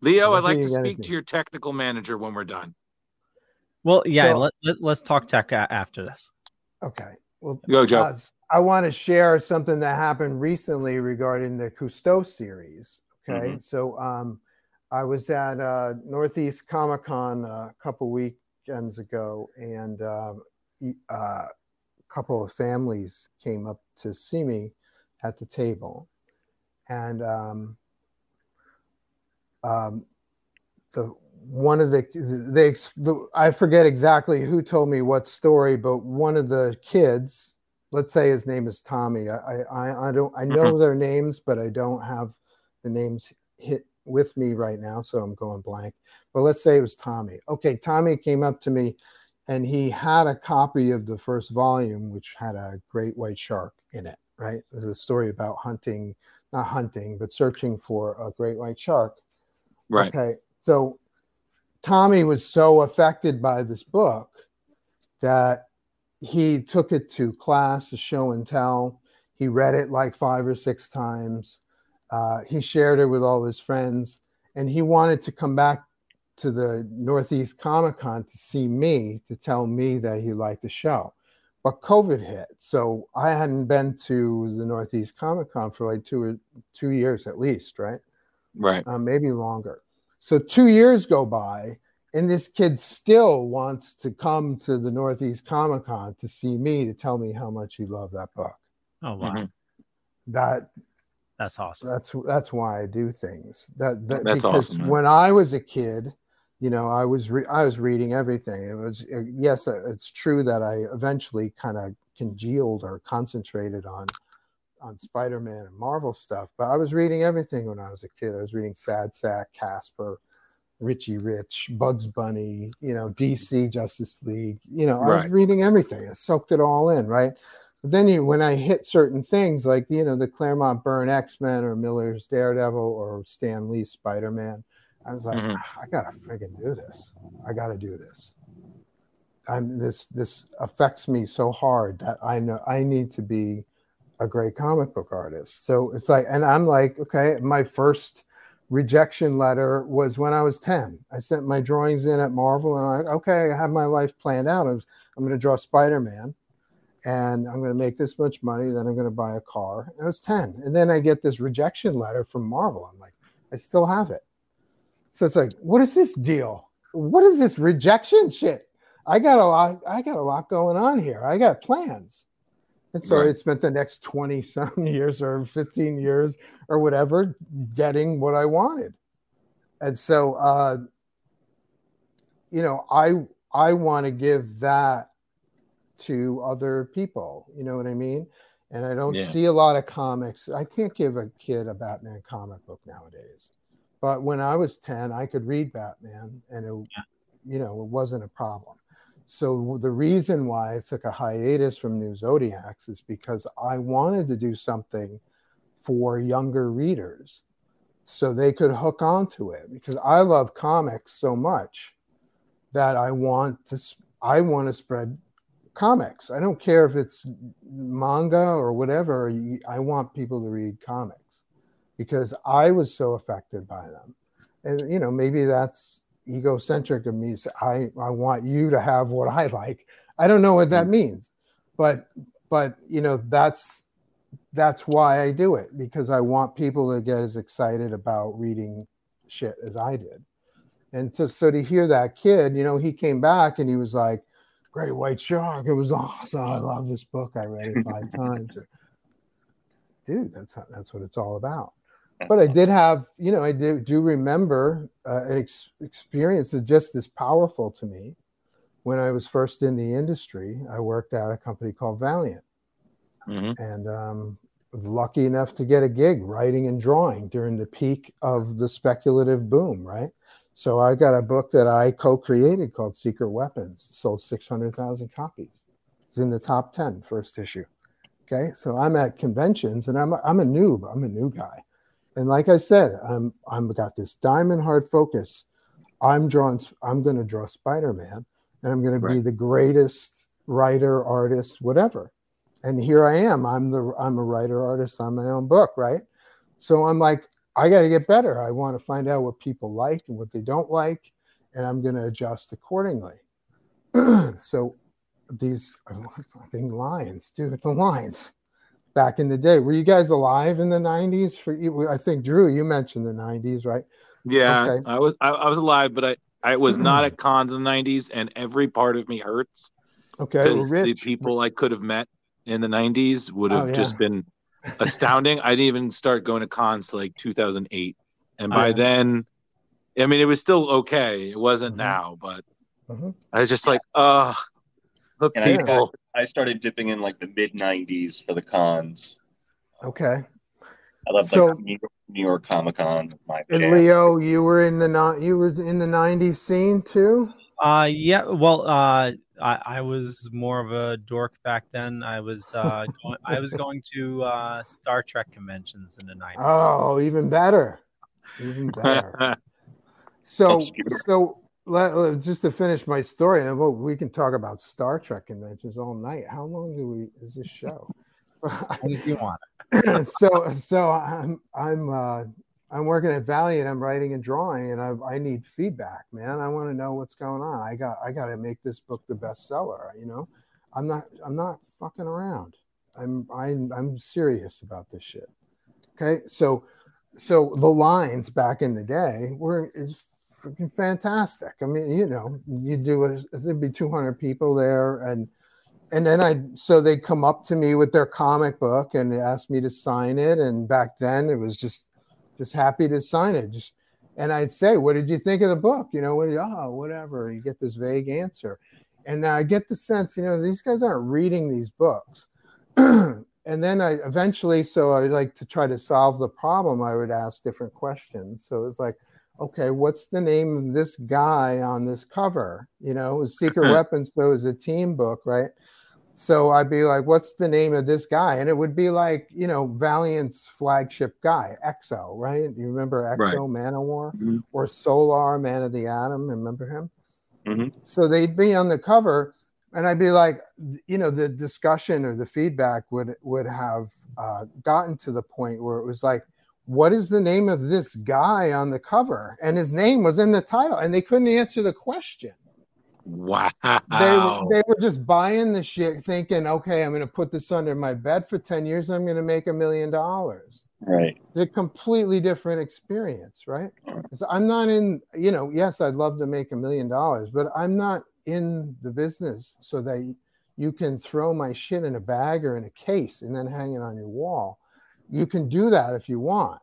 Leo, I'd like to Nothing you gotta speak to your technical manager when we're done. Well, yeah, So- let, let, let's talk tech a- after this. Okay. Well, Go, Joe. uh, I want to share something that happened recently regarding the Cousteau series. Okay. Mhm. So um, I was at uh, Northeast Comic Con a couple weekends ago, and um, uh, a couple of families came up to see me at the table. And um, um, the one of the they the, I forget exactly who told me what story, but one of the kids, let's say his name is Tommy. I I, I don't I mm-hmm. know their names, but I don't have the names hit with me right now, so I'm going blank. But let's say it was Tommy. Okay, Tommy came up to me, and he had a copy of the first volume, which had a great white shark in it. Right, there's a story about hunting, not hunting, but searching for a great white shark. Right. Okay. So Tommy was so affected by this book that he took it to class, a show and tell. He read it like five or six times. Uh, he shared it with all his friends, and he wanted to come back to the Northeast Comic Con to see me to tell me that he liked the show. But COVID hit, so I hadn't been to the Northeast Comic Con for like two or two years at least, right? Right. uh, maybe longer. So two years go by, and this kid still wants to come to the Northeast Comic Con to see me to tell me how much he loved that book. Oh wow, Mhm. That that's awesome. that's that's why I do things. That, that That's because awesome, man. when I was a kid, you know, I was re- I was reading everything. It was uh, yes, uh, it's true that I eventually kind of congealed or concentrated on on Spider-Man and Marvel stuff, but I was reading everything when I was a kid. I was reading Sad Sack, Casper, Richie Rich, Bugs Bunny, you know, DC Justice League. You know, I was reading everything. I soaked it all in, right? But then you, when I hit certain things like you know the Claremont Byrne X Men or Miller's Daredevil or Stan Lee Spider Man, I was like, Mhm. "Ah, I gotta friggin' do this. I gotta do this. I'm this this affects me so hard that I know I need to be a great comic book artist. So it's like, and I'm like, okay, my first rejection letter was when I was 10. I sent my drawings in at Marvel and I'm like, okay, I have my life planned out. I was, I'm going to draw Spider Man and I'm going to make this much money. Then I'm going to buy a car. I was 10. And then I get this rejection letter from Marvel. I'm like, I still have it. So it's like, what is this deal? What is this rejection shit? I got a lot, I got a lot going on here. I got plans. And so Right. it spent the next 20 some years or 15 years or whatever getting what I wanted. And so uh you know, I I want to give that to other people, you know what I mean? And I don't Yeah. see a lot of comics. I can't give a kid a Batman comic book nowadays. But when I was 10, I could read Batman and it you know, it wasn't a problem. So the reason why I took a hiatus from New Zodiax is because I wanted to do something for younger readers so they could hook onto it because I love comics so much that I want to I want to spread comics. I don't care if it's manga or whatever. I want people to read comics because I was so affected by them. And you know, maybe that's egocentric of me. So I I want you to have what I like. I don't know what that mm. means, but but you know that's that's why I do it because I want people to get as excited about reading shit as I did. And to, so to hear that kid, you know, he came back and he was like, Great White Shark. It was awesome. I love this book. I read it five times. Dude, that's that's what it's all about. But I did have, you know, I do, do remember uh, an ex- experience that just as powerful to me when I was first in the industry. I worked at a company called Valiant and um, lucky enough to get a gig writing and drawing during the peak of the speculative boom, right? So I got a book that I co-created called Secret Weapons. It sold 600,000 copies. It's in the top 10 first issue. Okay, so I'm at conventions and I'm a, I'm a noob. I'm a new guy, and like I said, I'm I'm got this diamond hard focus. I'm drawing. I'm going to draw Spider-Man, and I'm going to be the greatest writer, artist, whatever and here I am. I'm the I'm a writer artist on my own book, right? So I'm like, I got to get better. I want to find out what people like and what they don't like, and I'm going to adjust accordingly. so these fucking lions, dude, the lions. Back in the day, were you guys alive in the '90s? For you, I think Drew, you mentioned the '90s, right? Yeah, Okay. I was I, I was alive, but I I was not at cons in the '90s, and every part of me hurts. Okay, the people I could have met in the '90s would Oh, have yeah. just been astounding. I didn't even start going to cons like 2008, and Oh, by yeah. then, I mean it was still okay. It wasn't Mm-hmm. now, but Mhm. I was just like, ugh, the And I, I, people. I started dipping in like the mid '90s for the cons. Okay. I love So- like New York, New York Comic Con. My And jam. Leo, you were in the not you were in the '90s scene too. Uh, yeah. Well, uh, I, I was more of a dork back then. I was uh, going, I was going to uh, Star Trek conventions in the nineties. Oh, even better. Even better. So, so let, just to finish my story, and well, we can talk about Star Trek conventions all night. How long do we is this show? as long as you want. so, so I'm I'm uh, I'm working at Valiant. I'm writing and drawing, and I I need feedback, man. I want to know what's going on. I got I got to make this book the bestseller. You know, I'm not I'm not fucking around. I'm I'm I'm serious about this shit. Okay, so so the lines back in the day were is freaking fantastic. I mean, you know, you do a, there'd be 200 people there, and and then I so they come up to me with their comic book and asked me to sign it. And back then it was just just happy to sign it. Just and I'd say, "What did you think of the book?" You know, what? Oh, whatever. You get this vague answer, and I get the sense, you know, these guys aren't reading these books. and then I eventually, so I like to try to solve the problem. I would ask different questions. So it's like, okay, what's the name of this guy on this cover? You know, Secret Uh-huh. Weapons so is a team book, right? So I'd be like, what's the name of this guy? And it would be like, you know, Valiant's flagship guy, X-O, right? You remember X-O, Man of War, Mhm. or Solar, Man of the Atom? Remember him? Mhm. So they'd be on the cover, and I'd be like, you know, the discussion or the feedback would would have uh, gotten to the point where it was like, what is the name of this guy on the cover? And his name was in the title, and they couldn't answer the question. Wow. They, were- they were just buying the shit, thinking, okay, I'm going to put this under my bed for 10 years, I'm going to make a million dollars. Right. It's a completely different experience, right? 'Cause I'm not in, you know, yes, I'd love to make a million dollars, but I'm not in the business so that you can throw my shit in a bag or in a case and then hang it on your wall. You can do that if you want.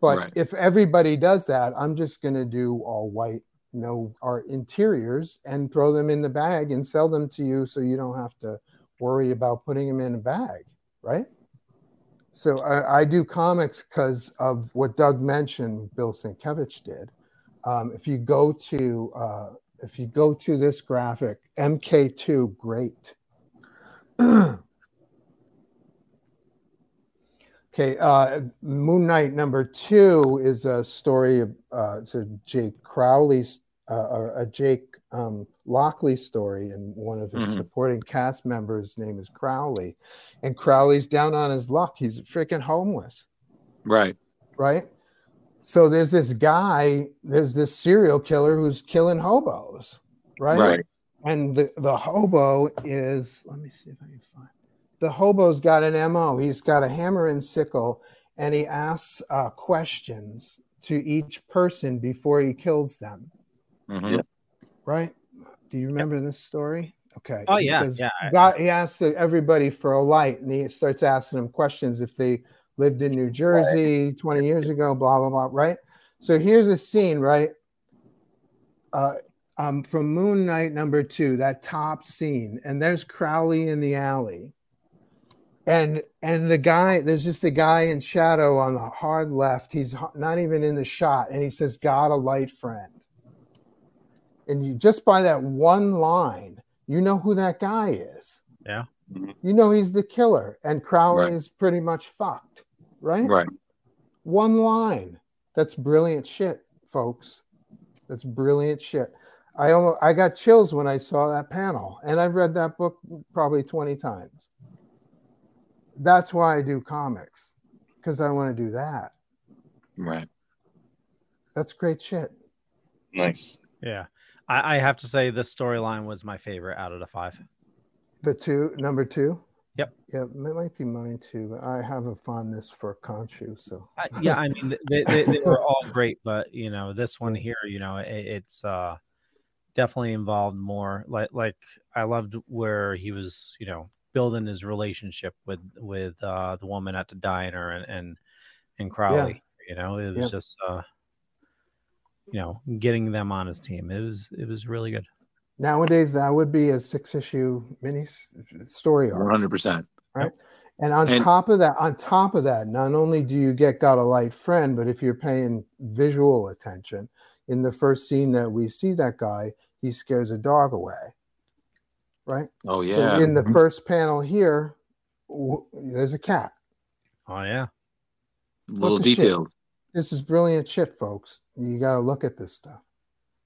But Right. if everybody does that, I'm just going to do all white, no art interiors and throw them in the bag and sell them to you so you don't have to worry about putting them in a bag, right? So I, I do comics because of what Doug mentioned. Bill Sienkiewicz did. Um, if you go to uh, if you go to this graphic, MK2, great. okay, uh, Moon Knight number two is a story of uh, it's a Jake Crowley's uh, or a Jake um, Lockley story, and one of his Mhm. supporting cast members' name is Crowley, and Crowley's down on his luck. He's freaking homeless Right. right? So there's this guy, there's this serial killer who's killing hobos, right? Right. And the, the hobo is, let me see if I can find the hobo's got an MO. He's got a hammer and sickle, and he asks uh, questions to each person before he kills them, Mhm. right? Do you remember this story? Okay. Oh, He yeah, says- yeah. God, he asks everybody for a light, and he starts asking them questions if they lived in New Jersey 20 years ago, blah blah blah. Right. So here's a scene, right? Uh, um, from Moon Knight number two, that top scene, and there's Crowley in the alley, and and the guy, there's just the guy in shadow on the hard left. He's not even in the shot, and he says, "God, a light friend." And you just by that one line, you know who that guy is. Yeah. You know he's the killer, and Crowley Right. is pretty much fucked, right? Right. One line. That's brilliant shit, folks. That's brilliant shit. I almost I got chills when I saw that panel, and I've read that book probably 20 times. That's why I do comics, because I want to do that. Right. That's great shit. Nice. Yeah. I, I have to say this storyline was my favorite out of the five. The two, number two. Yep. Yeah, it might be mine too. but I have a fondness for Khonshu, so I, yeah, I mean they, they, they were all great, but you know this one here, you know, it, it's uh definitely involved more. Like like I loved where he was, you know, building his relationship with with uh the woman at the diner and and, and Crowley. You know, it was Yeah. just uh you know getting them on his team. It was it was really good. nowadays that would be a six issue mini story arc. One hundred percent. right? And on And- top of that, on top of that, not only do you get got a light friend, but if you're paying visual attention, in the first scene that we see that guy, he scares a dog away, right? Oh yeah. So yeah. in the first panel here, w- there's a cat. Oh yeah. Little the shit? details. This is brilliant shit, folks. You got to look at this stuff.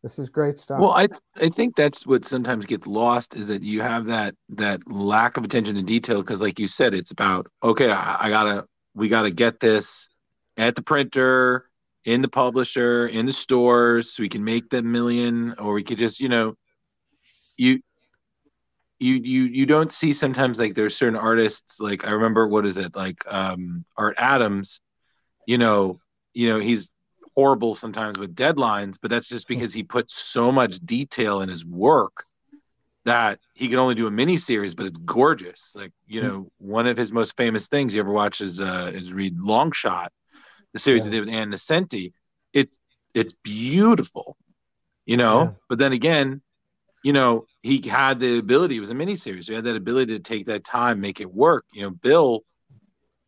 This is great stuff. Well, I I think that's what sometimes gets lost is that you have that that lack of attention to detail because, like you said, it's about okay, I, I gotta we gotta get this at the printer, in the publisher, in the stores, so we can make the million, or we could just you know, you you you you don't see sometimes like there's certain artists like I remember what is it like um Art Adams, you know, you know he's horrible sometimes with deadlines, but that's just because he puts so much detail in his work that he can only do a mini series, but it's gorgeous. Like, you know, one of his most famous things you ever watch is uh is read Longshot, the series Yeah. he did with Ann Nocenti. It's it's beautiful, you know, Yeah. but then again, you know, he had the ability, it was a mini series, so he had that ability to take that time, make it work. You know, Bill,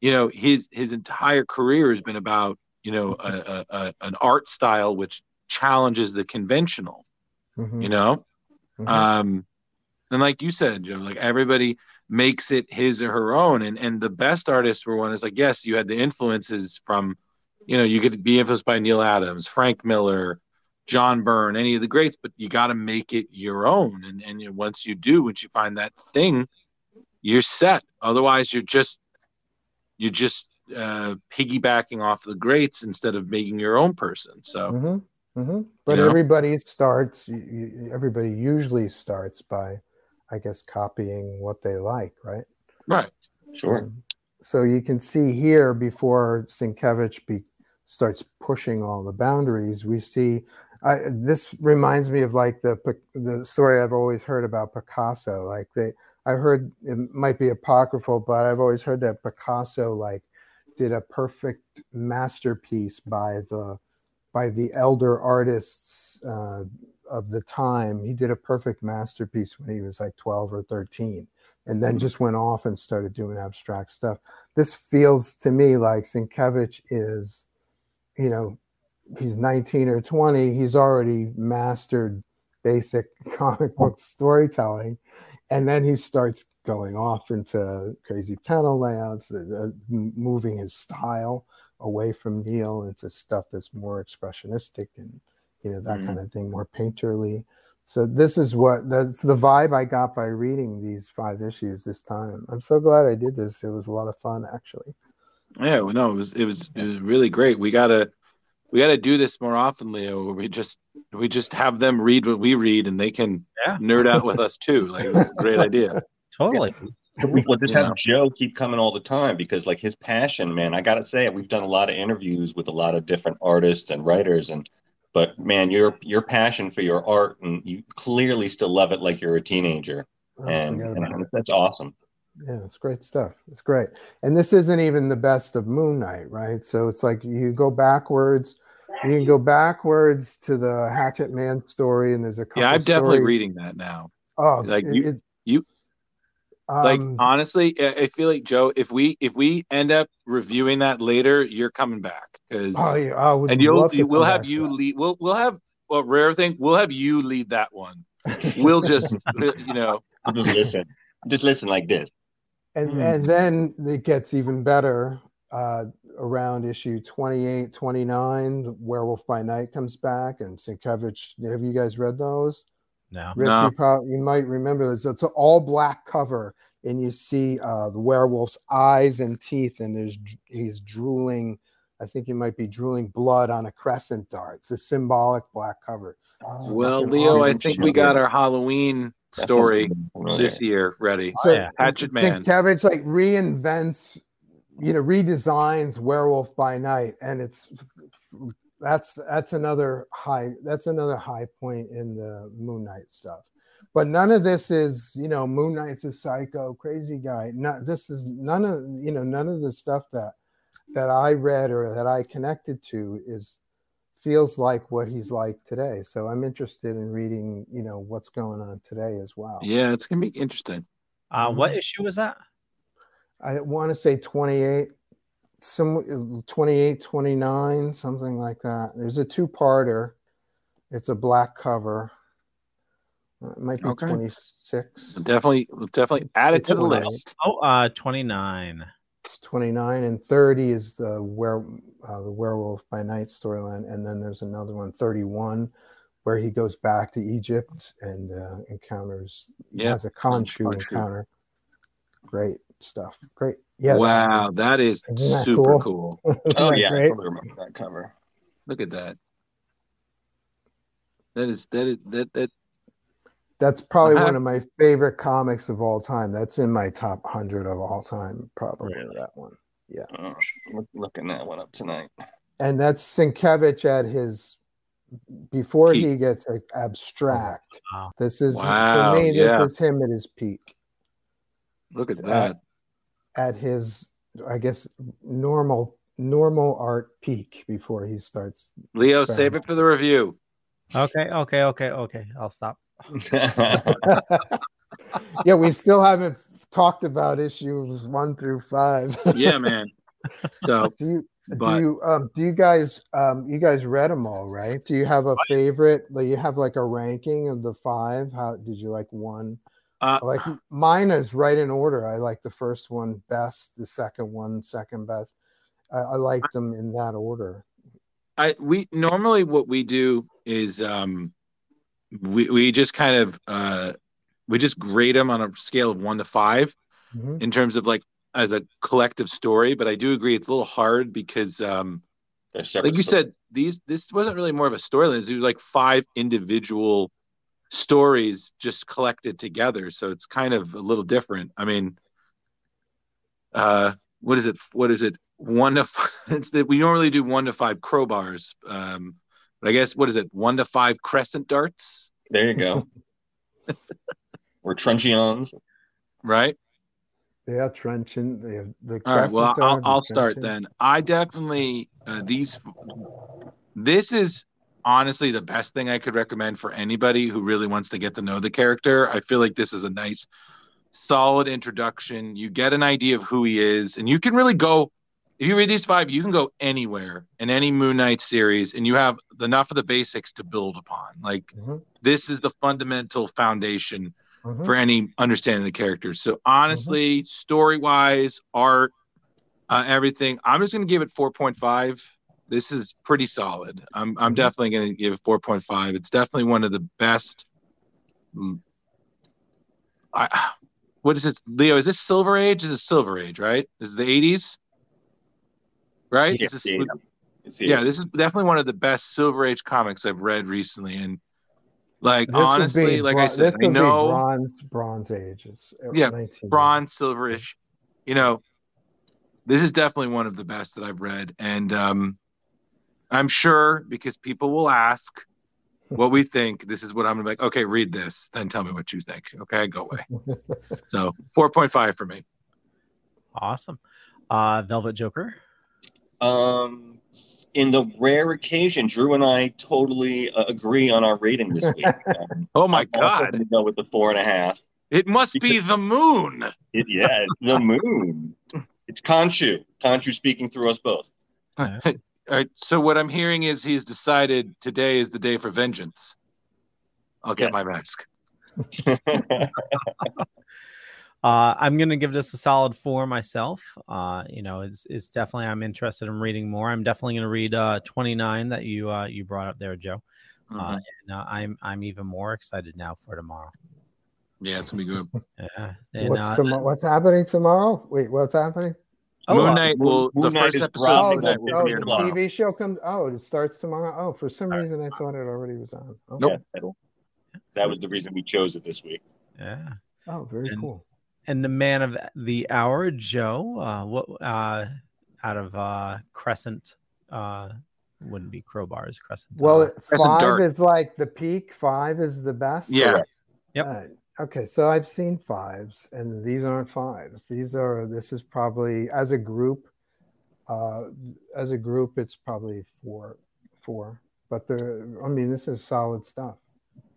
you know, his his entire career has been about you know a, a, a, an art style which challenges the conventional. Mhm. You know, Mhm. um, and like you said, Joe, like everybody makes it his or her own, and and the best artists were one is like yes, you had the influences from, you know, you could be influenced by Neal Adams, Frank Miller, John Byrne, any of the greats, but you got to make it your own, and and once you do, once you find that thing, you're set. Otherwise, you're just you're just uh, piggybacking off the greats instead of making your own person. So. hmm hmm But know? everybody starts. you- you- Everybody usually starts by, I guess, copying what they like, right? Right. Sure. So you can see here before Sienkiewicz be, starts pushing all the boundaries, we see. I, this reminds me of like the the story I've always heard about Picasso. Like they, I heard it might be apocryphal, but I've always heard that Picasso like did a perfect masterpiece by the by the elder artists uh, of the time. He did a perfect masterpiece when he was like 12 or 13 and then just went off and started doing abstract stuff. This feels to me like Sienkiewicz is, you know, he's 19 or 20, he's already mastered basic comic book storytelling. And then he starts going off into crazy panel layouts, uh, uh, moving his style away from Neal into stuff that's more expressionistic and, you know, that Mhm. kind of thing, more painterly. So this is what that's the vibe I got by reading these five issues this time. I'm so glad I did this. It was a lot of fun actually. Yeah, well, no, it was it was it was really great. We gotta we gotta do this more often, Leo. Where we just we just have them read what we read, and they can Yeah. nerd out with us too. Like it's a great idea. Totally. We'll just You have know. Joe keep coming all the time because, like, his passion, man. I gotta say, we've done a lot of interviews with a lot of different artists and writers, and but man, your your passion for your art, and you clearly still love it like you're a teenager, Oh, and, and that's awesome. Yeah, it's great stuff. It's great. And this isn't even the best of Moon Knight, right? So it's like you go backwards. You can go backwards to the Hatchet Man story, and there's a couple Yeah, I'm definitely stories- reading that now. Oh, Like it- you, it- you like um, honestly, I I feel like Joe. If we if we end up reviewing that later, you're coming back because Oh, yeah, I would and you'll you- we'll come have back you lead. We'll we'll have well rare thing. We'll have you lead that one. We'll just you know Just listen, just listen like this. And Hmm. and then it gets even better uh, around issue 28 29 werewolf by night comes back and Sienkiewicz have you guys read those No. Rich, No. you, probably, you might remember this it's an all black cover and you see uh, the werewolf's eyes and teeth and there's he's drooling i think he might be drooling blood on a crescent dart it's a symbolic black cover Well, Leo, I think we got our Halloween That story sounds this year ready. So yeah. Hatchet Man. Sienkiewicz like reinvents, you know, redesigns Werewolf by Night, and it's that's that's another high that's another high point in the Moon Knight stuff. But none of this is, you know, Moon Knight's a psycho, crazy guy. Not this is none of you know none of the stuff that that I read or that I connected to is feels like what he's like today. So I'm interested in reading, you know, what's going on today as well. Yeah, it's gonna be interesting. Uh, what issue was that? I want to say 28, some 28, 29, something like that. There's a two parter. It's a black cover. Uh, It might be Okay. 26. Definitely, we'll definitely add it to the list. Oh, uh, 29. It's 29 and 30 is the were uh, the werewolf by night storyline and then there's another one 31 where he goes back to Egypt and uh, encounters Yeah. has a Khonshu encounter. Great stuff. Great. Yeah. that- wow, that that super cool? cool. Oh that yeah, I totally remember that cover. Look at that. That is that is that that That's probably Uh-huh. one of my favorite comics of all time. That's in my top hundred of all time, probably Really? that one. Yeah, Oh, look, looking that one up tonight. and that's Sienkiewicz at his before Peak. he gets like, abstract. Wow. This is Wow, for me. yeah. This is him at his peak, look at that. at his I guess normal normal art peak before he starts. Leo, save it for the review. Okay, okay, okay, okay. I'll stop. yeah, we still haven't talked about issues one through five. Yeah, man. So do you But do you um, do you guys um, you guys read them all, right? Do you have a favorite? Like you have like a ranking of the five? How did you like one? Uh, like mine is right in order. I like the first one best, the second one second best. I, I like them in that order. I we normally what we do is um we we just kind of uh we just grade them on a scale of one to 5 Mhm. in terms of like as a collective story. But I do agree it's a little hard because um like you stories. said these this wasn't really more of a storyline. It was like five individual stories just collected together. So it's kind of a little different. I mean, uh, what is it? What is it? One to five, it's that we normally do one to five crowbars. Um, but I guess what is it? One to five crescent darts, There you go. or truncheons. right? Yeah, trenchant. They have the All right. Well, I'll, I'll start then. I definitely uh, these. This is honestly the best thing I could recommend for anybody who really wants to get to know the character. I feel like this is a nice, solid introduction. You get an idea of who he is, and you can really go. If you read these five, you can go anywhere in any Moon Knight series, and you have enough of the basics to build upon. Like Mhm. this is the fundamental foundation Mhm. for any understanding of the characters. So honestly, story wise, art, uh, everything, I'm just going to give it 4.5. This is pretty solid. I'm I'm definitely going to give it 4.5. It's definitely one of the best. I, what is it, Leo? Is this Silver Age? Is it Silver Age? Right? Is it the 80s? Right? Yeah, Is this- yeah, yeah, this is definitely one of the best Silver Age comics I've read recently, and like This honestly, be like bro- I said, this I would be know bronze bronze ages. uh, yeah, 19. bronze, silverish. You know, this is definitely one of the best that I've read, and um, I'm sure because people will ask what we think. This is what I'm gonna be like. Okay, read this, then tell me what you think. Okay, go away. so 4.5 for me. Awesome. Uh, Velvet Joker. Um, in the rare occasion, Drew and I totally uh, agree on our rating this week. Um, Oh my I'm God. go with the four and a half. It must be the moon. It, yeah, it's the moon. It's Khonshu. Khonshu speaking through us both. All right. So what I'm hearing is he's decided today is the day for vengeance. I'll get my mask. Uh, I'm gonna give this a solid four myself. Uh, you know, it's it's definitely I'm interested in reading more. I'm definitely gonna read uh 29 that you uh you brought up there, Joe. Uh, Mhm. and uh, I'm I'm even more excited now for tomorrow. Yeah, it's gonna be good. Yeah. And, what's uh, tomo- what's happening tomorrow? Wait, what's happening? Oh, Moon uh, Knight will Moon the Knight first is episode of Moon Oh, the, will oh, premiere the tomorrow. TV show comes. Oh, it starts tomorrow. Oh, for some reason I thought it already was on. Yeah, that'll- that was the reason we chose it this week. yeah. oh very And- cool. And the man of the hour, Joe. Uh, what uh, out of uh Crescent? Uh, wouldn't be crowbars. Crescent. Well, uh, it- five dart. is like the peak. Five is the best. Yeah. Yep. Uh, okay, so I've seen fives, and these aren't fives. These are. This is probably as a group. Uh, as a group, it's probably four, four. But they're. I mean, this is solid stuff.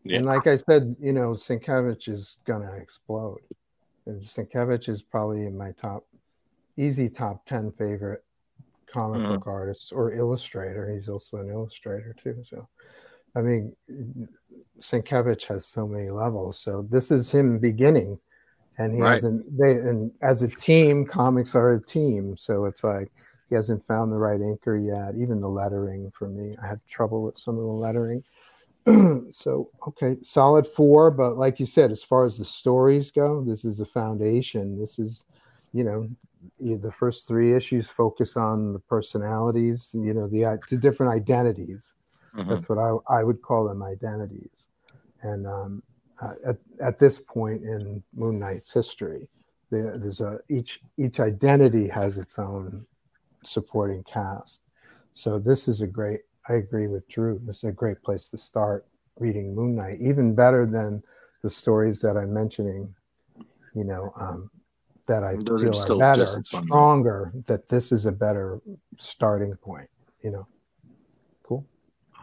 Yeah. And like I said, you know, Sienkiewicz is gonna explode. And Sienkiewicz is probably in my top, easy top ten favorite comic Mhm. book artists or illustrator. He's also an illustrator too. So, I mean, Sienkiewicz has so many levels. So this is him beginning, and he Right. hasn't. They and as a team, comics are a team. So it's like he hasn't found the right anchor yet. Even the lettering for me, I had trouble with some of the lettering. so okay, solid four. But like you said, as far as the stories go, this is a foundation. This is, you know, the first three issues focus on the personalities. You know, the the different identities. Mhm. That's what I I would call them identities. And um, uh, at at this point in Moon Knight's history, there, there's a each each identity has its own supporting cast. So this is a great. I agree with Drew. This is a great place to start reading Moon Knight, even better than the stories that I'm mentioning. You know, um, that I Those feel still are better, just fun. stronger. That this is a better starting point. You know, cool,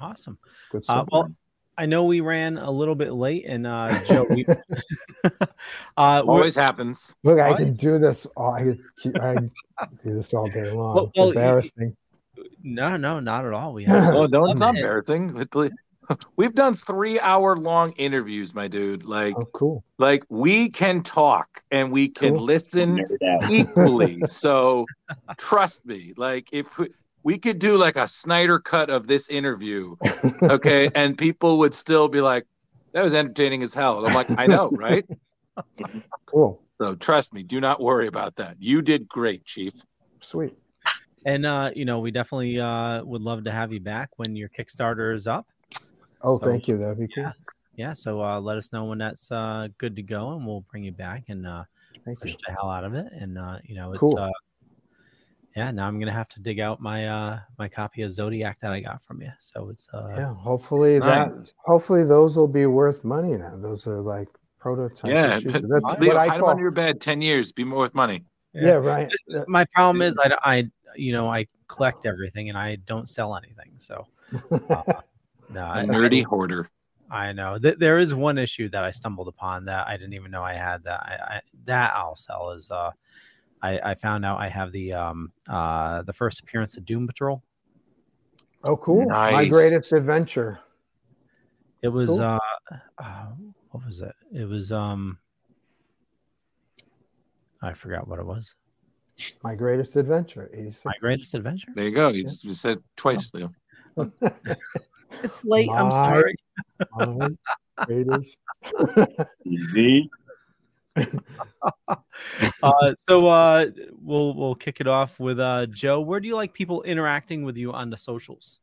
awesome. good Uh, well, I know we ran a little bit late, and uh, Joe, we, uh, Always happens. Look, I What? can do this. All, I, could keep, I could do this all day long. Well- it's well, you- embarrassing. No, no, not at all. We have Oh, don't. It's not embarrassing. We've done three hour long interviews, my dude. Like, Oh, cool. like we can talk and we can Cool. listen equally. so trust me. Like, if we, we could do like a Snyder cut of this interview, okay, and people would still be like, "That was entertaining as hell." And I'm like, "I know, right?" Cool. So trust me. Do not worry about that. You did great, Chief. Sweet. And uh, you know, we definitely uh would love to have you back when your Kickstarter is up. Oh, So, thank you. That'd be cool. Yeah. Yeah, so uh let us know when that's uh good to go and we'll bring you back and uh Thank push you. the hell out of it. And uh, you know, it's Cool. uh yeah, now I'm gonna have to dig out my uh my copy of Zodiax that I got from you. So it's uh Yeah. Hopefully that. Hopefully those will be worth money now. Those are like prototype Yeah, issues. That's leave, what I hide them call. under your bed. Ten years, be more with money. Yeah. Right. Uh, my problem is I, I you know I collect everything and I don't sell anything. So uh, no, A I, nerdy hoarder. I know Th- there is one issue that I stumbled upon that I didn't even know I had that I, I that I'll sell is uh I, I found out I have the um uh the first appearance of Doom Patrol. Oh, cool. My greatest adventure. It was Cool. uh, uh what was it? It was um I forgot what it was. My greatest adventure. 86. My greatest adventure. There you go. You just you said twice, Leo. It's late. I'm sorry. My greatest. Easy. uh, so uh, we'll we'll kick it off with uh, Joe. Where do you like people interacting with you on the socials?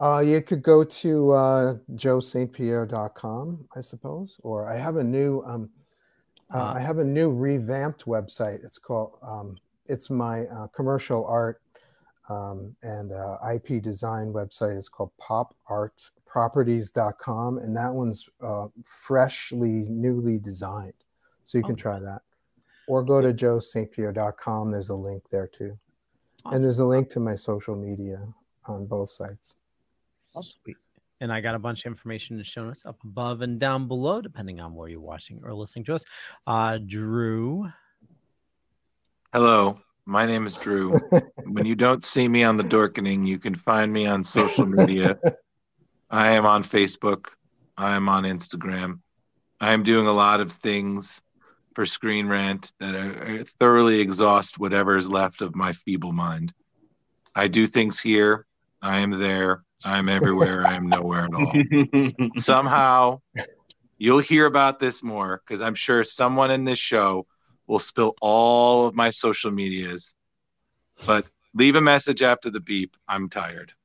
Uh, you could go to uh, joestpierre.com, I suppose, or I have a new um, uh, Uh, I have a new revamped website. It's called um, it's my uh, commercial art um, and uh, IP design website. It's called popartsproperties.com, and that one's uh, freshly, newly designed. So you can Okay. try that, or go to joestpierre.com. There's a link there too, Awesome. and there's a link to my social media on both sites. Sweet. And I got a bunch of information in the show notes up above and down below, depending on where you're watching or listening to us. Uh, Drew. Hello, my name is Drew. when you don't see me on the Dorkening, you can find me on social media. I am on Facebook. I am on Instagram. I am doing a lot of things for Screen Rant that are, thoroughly exhaust whatever is left of my feeble mind. I do things here. I am there. I am everywhere. I am nowhere at all. Somehow, you'll hear about this more because I'm sure someone in this show will spill all of my social medias. But leave a message after the beep. I'm tired.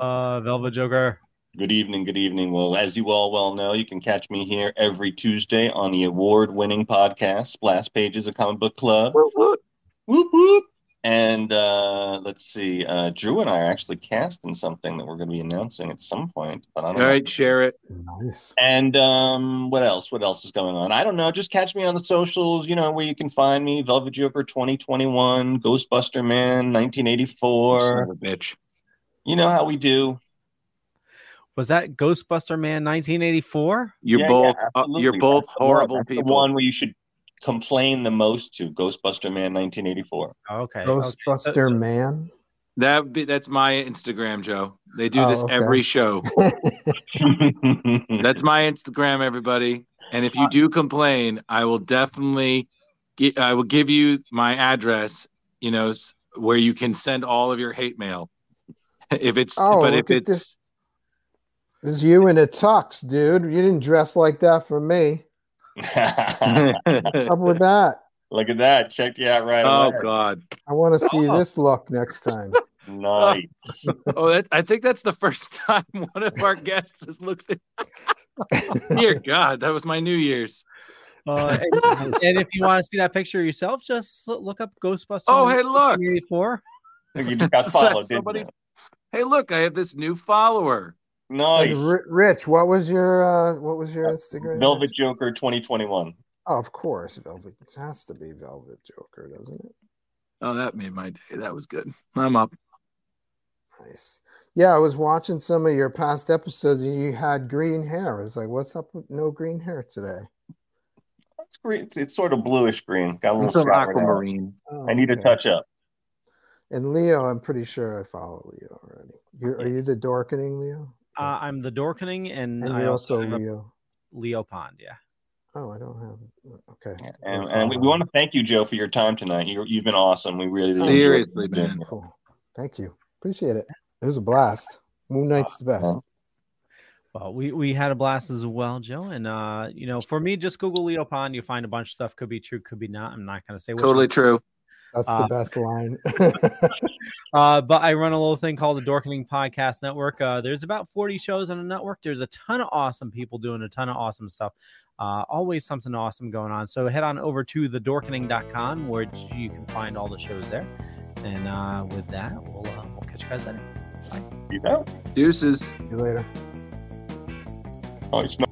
Uh, Velvet Joker. Good evening, good evening. Well, as you all well know, you can catch me here every Tuesday on the award-winning podcast, Splash Pages, of comic book club. Whoop, whoop. Whoop whoop. And uh, let's see, uh, Drew and I are actually casting something that we're going to be announcing at some point, but I don't All know. right, share it. Nice. And um, what else? What else is going on? I don't know. Just catch me on the socials. You know where you can find me: Velvet Joker 2021, Ghostbuster Man Son 1984. of a bitch. You know how we do. Was that Ghostbuster Man 1984? You're Yeah, yeah, both uh, you're both That's horrible people. The one where you should complain the most to Ghostbuster Man 1984. Okay. okay. Ghostbuster So- so- Man. That be that's my Instagram, Joe. They do Oh, this okay. every show. That's my Instagram, everybody. And if you do complain, I will definitely get, I will give you my address. You know where you can send all of your hate mail. If it's Oh, but if it's this. This is you in a tux, dude. You didn't dress like that for me. Up with that. Look at that. Checked you out right oh away. god. I want to see Oh. this look next time. Nice. Oh, that, I think that's the first time one of our guests has looked at. Dear God, that was my New Year's. Uh, and, and if you want to see that picture yourself, just look up Ghostbuster. Oh, hey, look. 1984. you just got followed, didn't Somebody- you? Hey, look, I have this new follower. And Nice. Ri- Rich, what was your uh, what was your Instagram? Velvet Joker 2021. Oh, of course, Velvet. It has to be Velvet Joker, doesn't it? Oh, that made my day. That was good. I'm up. Nice. Yeah, I was watching some of your past episodes and you had green hair. I was like, what's up with no green hair today? It's green. It's, it's sort of bluish green. Got a little It's an shot right now. aquamarine. Oh, I need to okay. touch up. And Leo, I'm pretty sure I follow Leo already. You're, are you the Dorkening Leo? Uh, I'm the Dorkening, and, And I also also Leo. Leo Pond. Yeah. Oh, I don't have. Okay. And, and we, we want to thank you, Joe, for your time tonight. You, you've been awesome. We really enjoyed Seriously, being man. here. Cool. Thank you. Appreciate it. It was a blast. Moon Knight's the best. Well, we, we had a blast as well, Joe. And uh, you know, for me, just Google Leo Pond. You find a bunch of stuff. Could be true, could be not. I'm not gonna say which Totally one. true. That's the Uh, best line. Uh, but I run a little thing called the Dorkening Podcast Network. Uh, there's about 40 shows on the network. There's a ton of awesome people doing a ton of awesome stuff. Uh, always something awesome going on. So head on over to thedorkening.com where you can find all the shows there. And uh, with that, we'll uh, we'll catch you guys later. You know? Deuces. See you later. Oh, it's not.